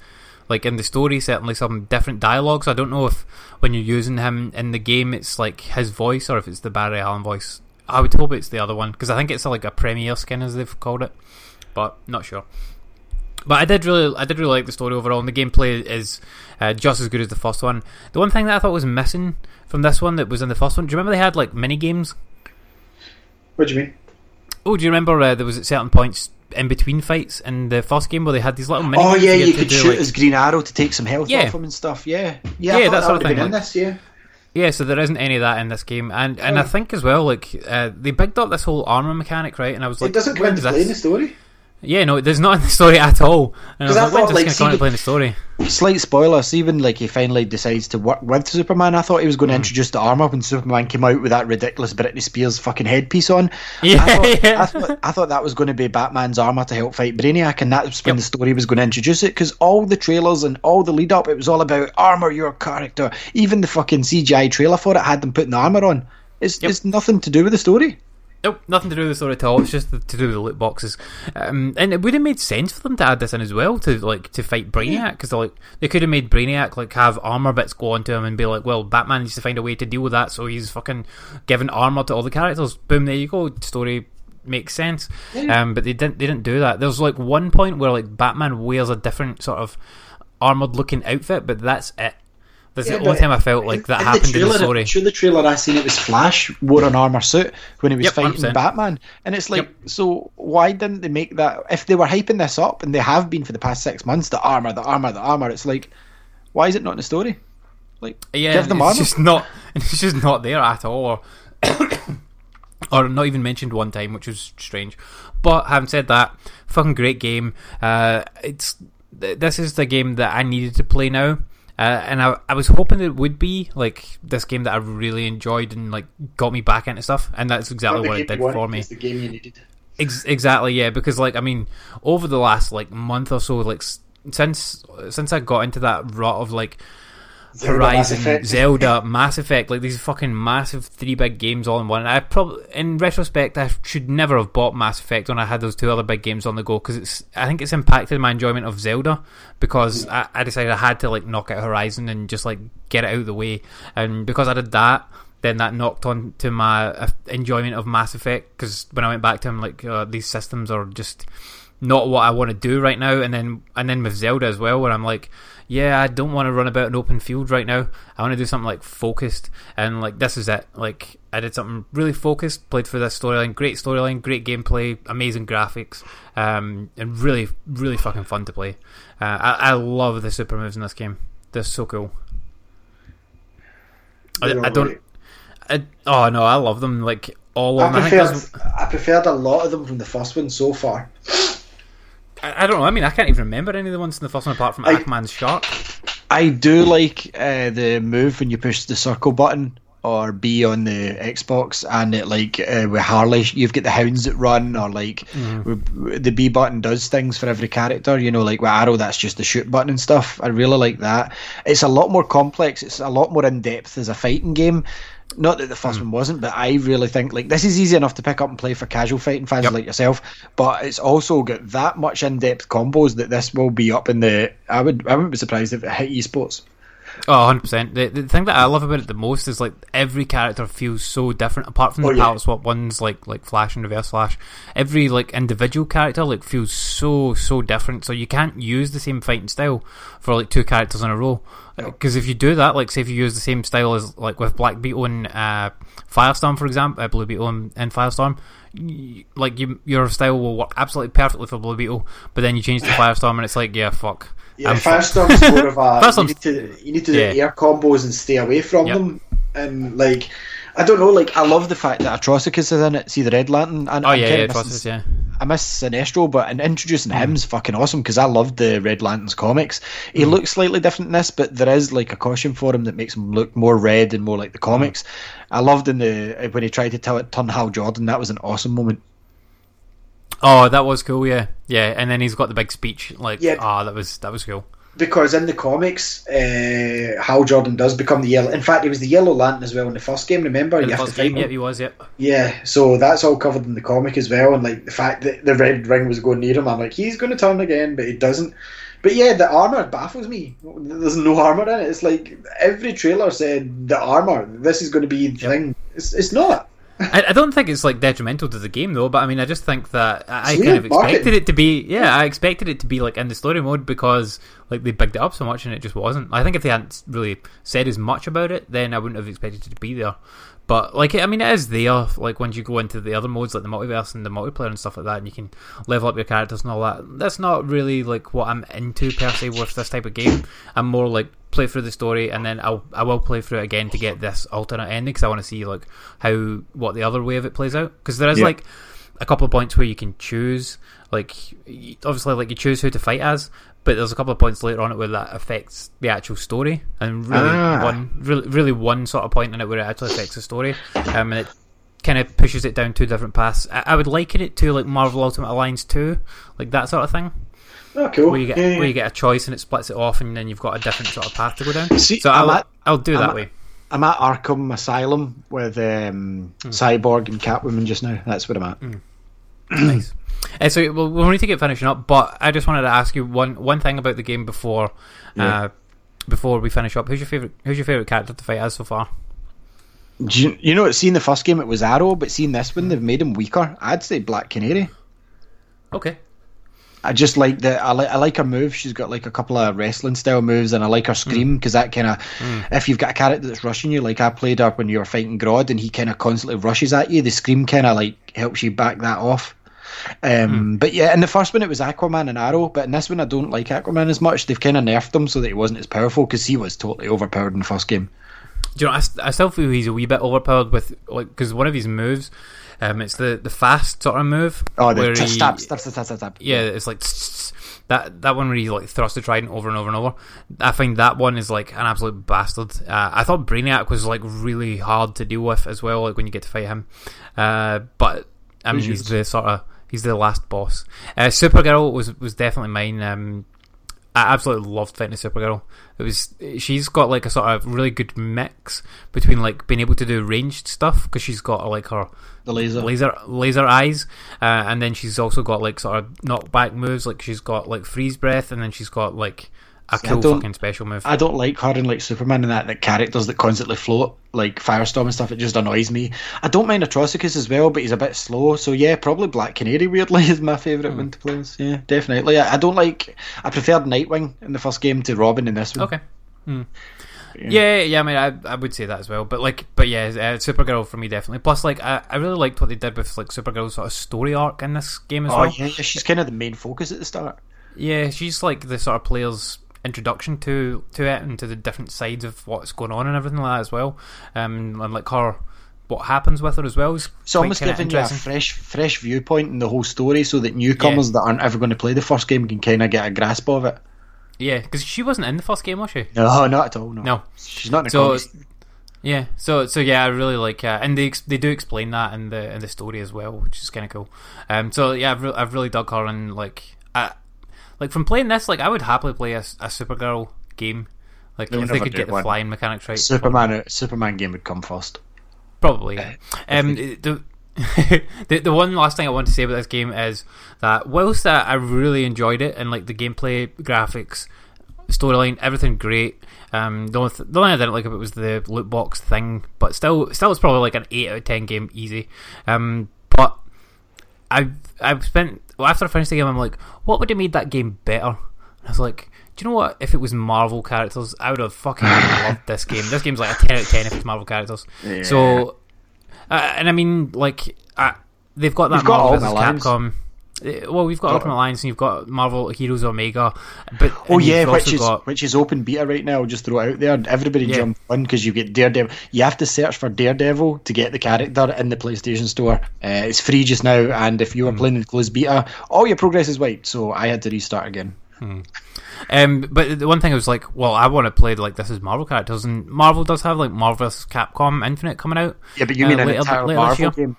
Speaker 6: like in the story, certainly some different dialogues. I don't know if when you're using him in the game, it's like his voice or if it's the Barry Allen voice. I would hope it's the other one because I think it's like a premiere skin as they've called it, but not sure. But I did really, I did really like the story overall, and the gameplay is uh, just as good as the first one. The one thing that I thought was missing from this one that was in the first one, do you remember they had like mini games?
Speaker 5: What do you mean?
Speaker 6: Oh, do you remember uh, there was at certain points in between fights in the first game where they had these little mini
Speaker 5: Oh yeah,
Speaker 6: had
Speaker 5: you could
Speaker 6: do,
Speaker 5: shoot
Speaker 6: like-
Speaker 5: as Green Arrow to take some health
Speaker 6: Yeah.
Speaker 5: off him and stuff. Yeah, yeah,
Speaker 6: Yeah, that sort of thing, like-
Speaker 5: this. Yeah,
Speaker 6: Yeah, so there isn't any of that in this game, and and I think as well, like uh, they bigged up this whole armor mechanic, right? And I was like,
Speaker 5: it doesn't come into play in the story.
Speaker 6: Yeah, no, there's not in the story at all. And I
Speaker 5: I thought, like, see,
Speaker 6: into play in the story?
Speaker 5: Slight spoiler: see when like he finally decides to work with Superman, I thought he was
Speaker 6: Hmm.
Speaker 5: going to introduce the armor when Superman came out with that ridiculous Britney Spears fucking headpiece on.
Speaker 6: Yeah,
Speaker 5: I thought,
Speaker 6: yeah.
Speaker 5: I thought I thought that was going to be Batman's armor to help fight Brainiac, and that's when
Speaker 6: Yep.
Speaker 5: the story was going to introduce it. Because all the trailers and all the lead up, it was all about armor your character. Even the fucking CGI trailer for it had them putting the armor on. It's
Speaker 6: Yep.
Speaker 5: it's nothing to do with the story.
Speaker 6: Nope, nothing to do with the story at all. It's just to do with the loot boxes, um, and it would have made sense for them to add this in as well to like to fight Brainiac because like they could have made Brainiac like have armor bits go onto him and be like, well, Batman needs to find a way to deal with that, so he's fucking giving armor to all the characters. Boom, there you go. Story makes sense. Um, but they didn't. They didn't do that. There's like one point where like Batman wears a different sort of armored looking outfit, but that's it. That's
Speaker 5: Yeah,
Speaker 6: the only time I felt like that
Speaker 5: in
Speaker 6: happened
Speaker 5: the trailer,
Speaker 6: in the story.
Speaker 5: Sure the trailer I seen it was Flash wore an armor suit when he was
Speaker 6: Yep,
Speaker 5: fighting
Speaker 6: 100%.
Speaker 5: Batman, and it's like, so why didn't they make that? If they were hyping this up, and they have been for the past six months, the armor, the armor, the armor, it's like, why is it not in the story? Like,
Speaker 6: Yeah,
Speaker 5: give them
Speaker 6: it's
Speaker 5: armor.
Speaker 6: just not. It's just not there at all, or, or not even mentioned one time, which was strange. But having said that, fucking great game. Uh, it's this is the game that I needed to play now. Uh, and I, I was hoping it would be like this game that I really enjoyed and like got me back into stuff, and that's exactly what it did for me.
Speaker 5: The game you needed.
Speaker 6: Ex- exactly, yeah. Because like I mean, over the last like month or so, like s- since since I got into that rut of like
Speaker 5: Zelda,
Speaker 6: Horizon. Zelda, Mass Effect, like these fucking massive three big games all in one. I probably, in retrospect, I should never have bought Mass Effect when I had those two other big games on the go because it's. I think it's impacted my enjoyment of Zelda because I, I decided I had to like knock out Horizon and just like get it out of the way, and because I did that. Then that knocked on to my uh, enjoyment of Mass Effect because when I went back to him, like uh, these systems are just not what I want to do right now. And then and then with Zelda as well, where I'm like, yeah, I don't want to run about an open field right now. I want to do something like focused. And like this is it. Like I did something really focused, played for this storyline, great storyline, great gameplay, amazing graphics, um, and really really fucking fun to play. Uh, I, I love the super moves in this game. They're so cool. I, I don't. I, oh no, I love them. Like all
Speaker 5: I
Speaker 6: of them. I, think
Speaker 5: preferred,
Speaker 6: there's-
Speaker 5: I preferred a lot of them from the first one so far.
Speaker 6: I, I don't know. I mean, I can't even remember any of the ones in the first one apart from
Speaker 5: I-
Speaker 6: Aquaman's shark.
Speaker 5: I do like uh, the move when you push the circle button or B on the Xbox, and it like uh, with Harley, you've got the hounds that run, or like with, the B button does things for every character. You know, like with Arrow, that's just the shoot button and stuff. I really like that. It's a lot more complex. It's a lot more in depth as a fighting game. Not that the first hmm. one wasn't, but I really think like this is easy enough to pick up and play for casual fighting fans
Speaker 6: Yep.
Speaker 5: like yourself. But it's also got that much in-depth combos that this will be up in the. I would I wouldn't be surprised if it hit esports.
Speaker 6: Oh, 100%. The, the thing that I love about it the most is like every character feels so different apart from the
Speaker 5: Oh, yeah.
Speaker 6: palette swap ones like like Flash and Reverse Flash. Every like individual character like feels so so different. So you can't use the same fighting style for like two characters in a row. Because if you do that, like say if you use the same style as like with Black Beetle and uh, Firestorm, for example, uh, Blue Beetle and, and Firestorm, y- like you, your style will work absolutely perfectly for Blue Beetle, but then you change to Firestorm and it's like, yeah, fuck.
Speaker 5: Yeah,
Speaker 6: I'm fucked.
Speaker 5: Firestorm's more of a you need to you need to do
Speaker 6: Yeah.
Speaker 5: air combos and stay away from
Speaker 6: Yep.
Speaker 5: them. And like I don't know, like I love the fact that Atrocitus is in it. See the Red Lantern. And
Speaker 6: Oh
Speaker 5: I'm
Speaker 6: yeah,
Speaker 5: kinda
Speaker 6: yeah,
Speaker 5: missing-
Speaker 6: Process, yeah.
Speaker 5: I miss Sinestro, but and introducing
Speaker 6: Hmm.
Speaker 5: him's fucking awesome because I loved the Red Lantern's comics. He looks slightly different in this, but there is like a caution for him that makes him look more red and more like the
Speaker 6: Hmm.
Speaker 5: comics. I loved in the when he tried to tell it turn Hal Jordan. That was an awesome moment.
Speaker 6: Oh, that was cool. Yeah, yeah. And then he's got the big speech. Like,
Speaker 5: Yeah.
Speaker 6: ah, that was that was cool.
Speaker 5: because in the comics, uh, Hal Jordan does become the yellow. In fact, he was the Yellow Lantern as well in the first game. Remember,
Speaker 6: In
Speaker 5: you have to fight
Speaker 6: game,
Speaker 5: him.
Speaker 6: yep, he was. Yep.
Speaker 5: Yeah, so that's all covered in the comic as well, and like the fact that the red ring was going near him, I'm like, he's going to turn again, but he doesn't.
Speaker 7: But yeah, the armor baffles me. There's no armor in it. It's like every trailer said the armor. This is going to be the thing. It's it's not.
Speaker 6: I, I don't think it's like detrimental to the game though, but I mean, I just think that I, I kind of expected it to be. Yeah, I expected it to be like in the story mode because like they bigged it up so much and it just wasn't. I think if they hadn't really said as much about it, then I wouldn't have expected it to be there. But like, I mean, it is there. Like once you go into the other modes, like the multiverse and the multiplayer and stuff like that, and you can level up your characters and all that. That's not really like what I'm into per se with this type of game. I'm more like play through the story and then I'll I will play through it again to get this alternate ending because I want to see like how what the other way of it plays out. Because there is
Speaker 5: Yeah.
Speaker 6: like a couple of points where you can choose like obviously like you choose who to fight as but there's a couple of points later on it where that affects the actual story and really
Speaker 5: Ah.
Speaker 6: one really, really one sort of point in it where it actually affects the story um, and it kind of pushes it down two different paths I, I would liken it to like Marvel Ultimate Alliance 2 like that sort of thing
Speaker 7: Oh, cool.
Speaker 6: where you get
Speaker 7: Yeah,
Speaker 6: where you get a choice and it splits it off and then you've got a different sort of path to go down
Speaker 5: See,
Speaker 6: so I'll,
Speaker 5: at-
Speaker 6: I'll do
Speaker 5: I'm
Speaker 6: that
Speaker 5: at-
Speaker 6: way
Speaker 5: I'm at Arkham Asylum with um,
Speaker 6: Hmm.
Speaker 5: Cyborg and Catwoman just now. That's where I'm at.
Speaker 6: Nice. Uh, so we'll, we'll need to get finishing up, but I just wanted to ask you one one thing about the game before
Speaker 5: Yeah.
Speaker 6: uh, before we finish up. Who's your favorite Who's your favorite character to fight as so far?
Speaker 5: You, you know, seeing the first game it was Arrow, but seeing this one they've made him weaker. I'd say Black Canary.
Speaker 6: Okay.
Speaker 5: I just like the I like I like her moves. She's got like a couple of wrestling style moves, and I like her scream because that kind of if you've got a character that's rushing you, like I played her when you were fighting Grodd, and he kind of constantly rushes at you. The scream kind of like helps you back that off. Um, But yeah, in the first one it was Aquaman and Arrow, but in this one I don't like Aquaman as much. They've kind of nerfed him so that he wasn't as powerful because he was totally overpowered in the first game.
Speaker 6: Do you know? I, I still feel he's a wee bit overpowered with like because one of his moves, um, it's the the fast sort of move.
Speaker 5: Oh, the
Speaker 6: he-
Speaker 5: stab, stab, stab, stab, stab, stab.
Speaker 6: Yeah, it's like that that one where he like thrusts the trident over and over and over. I find that one is like an absolute bastard. Uh, I thought Brainiac was like really hard to deal with as well, like when you get to fight him. Uh, but I mean, he's the sort of he's the last boss. Uh, Supergirl was was definitely mine. Um, I absolutely loved fighting Supergirl. It was she's got like a sort of really good mix between like being able to do ranged stuff because she's got like her
Speaker 5: The laser.
Speaker 6: laser laser eyes, uh, and then she's also got like sort of knockback moves. Like she's got like freeze breath, and then she's got like a cool fucking special move.
Speaker 5: I don't like her and like Superman and that that characters that constantly float like Firestorm and stuff. It just annoys me. I don't mind Atrocitus as well, but he's a bit slow. So yeah, probably Black Canary weirdly is my favourite one to play. as. Yeah, definitely. I, I don't like. I preferred Nightwing in the first game to Robin in this one.
Speaker 6: Okay. Hmm. Yeah, yeah. I mean, I, I would say that as well. But like, but yeah, uh, Supergirl for me definitely. Plus, like, I, I really liked what they did with like Supergirl's sort of story arc in this game as
Speaker 5: Oh
Speaker 6: well.
Speaker 5: yeah, yeah, she's kind of the main focus at the start.
Speaker 6: Yeah, she's like the sort of player's introduction to to it and to the different sides of what's going on and everything like that as well. Um, and like her, what happens with her as well is
Speaker 5: It's almost giving you a fresh, fresh viewpoint in the whole story, so that newcomers that aren't ever going to play the first game can kind of get a grasp of it.
Speaker 6: Yeah, because she wasn't in the first game, was she?
Speaker 5: No, not at all. No,
Speaker 6: No.
Speaker 5: she's not in
Speaker 6: So yeah, so so yeah, I really like, uh, and they ex- they do explain that in the in the story as well, which is kind of cool. Um, so yeah, I've, re- I've really dug her, and like, I, like from playing this, like I would happily play a, s- a Supergirl game, like
Speaker 5: They'll
Speaker 6: if they could get the
Speaker 5: one.
Speaker 6: flying mechanics right.
Speaker 5: Superman, Superman game would come first.
Speaker 6: Probably. Yeah. Um, the, the the one last thing I want to say about this game is that whilst that I really enjoyed it and like the gameplay, graphics, storyline, everything great. Um, the only, th- the only thing I didn't like about it was the loot box thing, but still, still, it's probably like an eight out of ten game, easy. Um, but I've I've spent well, after I finished the game, I'm like, what would have made that game better? And I was like, do you know what? If it was Marvel characters, I would have fucking loved this game. This game's like a ten out of ten if it's Marvel characters. So, uh, and I mean, like, uh, they've got that
Speaker 5: You've
Speaker 6: Marvel. Capcom. Uh, Well, we've got
Speaker 5: Got-
Speaker 6: Ultimate Alliance and you've got Marvel Heroes Omega, but
Speaker 5: Oh yeah, which is
Speaker 6: got
Speaker 5: which is open beta right now. I'll just throw it out there. Everybody
Speaker 6: Yeah.
Speaker 5: jump on because you get Daredevil. You have to search for Daredevil to get the character in the PlayStation Store. Uh, it's free just now, and if
Speaker 6: Hmm.
Speaker 5: you were playing in the closed beta, all your progress is wiped. So I had to restart again.
Speaker 6: Um, but the one thing I was like, well, I want to play like this is Marvel characters, and Marvel does have like Marvel vs. Capcom Infinite coming out.
Speaker 5: Yeah, but you
Speaker 6: uh,
Speaker 5: mean an
Speaker 6: later-
Speaker 5: entire
Speaker 6: later this
Speaker 5: Marvel
Speaker 6: year.
Speaker 5: game?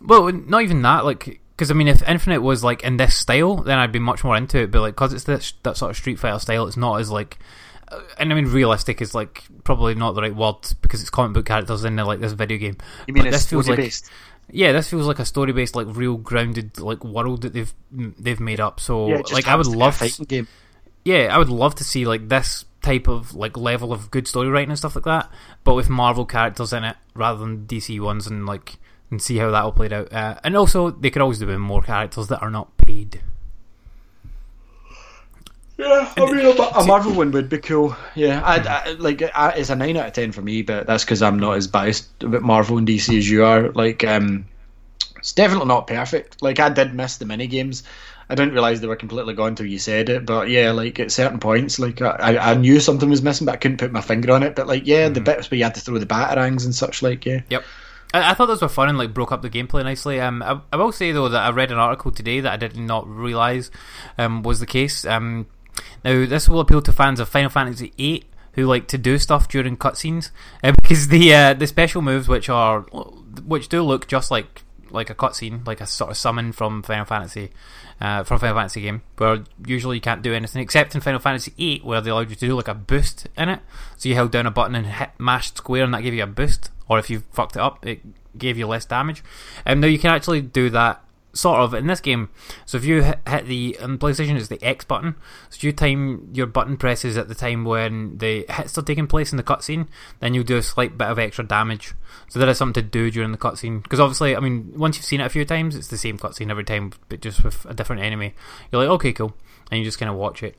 Speaker 6: Well, not even that. Like, because I mean, if Infinite was like in this style, then I'd be much more into it. But like, because it's this that sort of Street Fighter style, it's not as like. uh, And I mean, realistic is like probably not the right word because it's comic book characters in like this video game.
Speaker 5: You mean
Speaker 6: But
Speaker 5: it's
Speaker 6: this feels
Speaker 5: story
Speaker 6: like
Speaker 5: based?
Speaker 6: yeah, this feels like a story based, like real grounded, like world that they've they've made up. So
Speaker 5: Yeah,
Speaker 6: like I would
Speaker 5: happens to
Speaker 6: love
Speaker 5: game.
Speaker 6: yeah, I would love to see like this type of like level of good story writing and stuff like that, but with Marvel characters in it rather than DC ones, and like and see how that will play out. Uh, and also, they could always do with more characters that are not paid.
Speaker 5: Yeah, I mean, a, a Marvel one would be cool. Yeah, I, I like I, it's a nine out of ten for me, but that's because I'm not as biased about Marvel and DC as you are. Like, um, it's definitely not perfect. Like, I did miss the mini games. I didn't realize they were completely gone until you said it. But yeah, like at certain points, like I, I knew something was missing, but I couldn't put my finger on it. But like, yeah, the bits where you had to throw the batarangs and such, like, yeah.
Speaker 6: Yep. I, I thought those were fun and like broke up the gameplay nicely. Um, I, I will say though that I read an article today that I did not realize um, was the case. Um, now this will appeal to fans of Final Fantasy VIII who like to do stuff during cutscenes uh, because the uh, the special moves which are which do look just like like a cutscene, like a sort of summon from Final Fantasy. Uh, from Final Fantasy game, where usually you can't do anything except in Final Fantasy VIII, where they allowed you to do like a boost in it. So you held down a button and hit mashed square, and that gave you a boost. Or if you fucked it up, it gave you less damage. Um, now you can actually do that sort of in this game. So if you hit, the on PlayStation, it's the X button. So you time your button presses at the time when the hits are taking place in the cutscene, then you'll do a slight bit of extra damage. So there is something to do during the cutscene. Because obviously, I mean, once you've seen it a few times, it's the same cutscene every time, but just with a different enemy. You're like, okay, cool, and you just kind of watch it.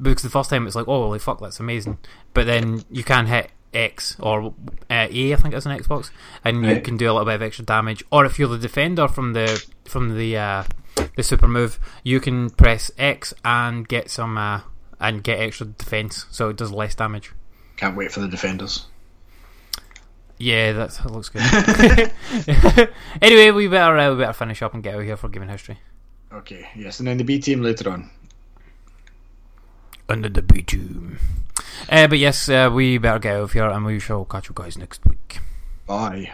Speaker 6: Because the first time it's like, oh, holy fuck, that's amazing. But then you can hit X or uh, A, I think it's an Xbox, and you
Speaker 5: Right.
Speaker 6: can do a little bit of extra damage. Or if you're the defender from the from the uh, the super move, you can press X and get some uh, and get extra defense, so it does less damage.
Speaker 5: Can't wait for the defenders.
Speaker 6: Yeah, that, looks good. anyway, we better uh, we better finish up and get out of here for Gaming History.
Speaker 5: Okay, yes, and then the B team later on.
Speaker 6: Under the bitumen. Uh, but yes, uh, we better get out of here, and we shall catch you guys next week.
Speaker 5: Bye.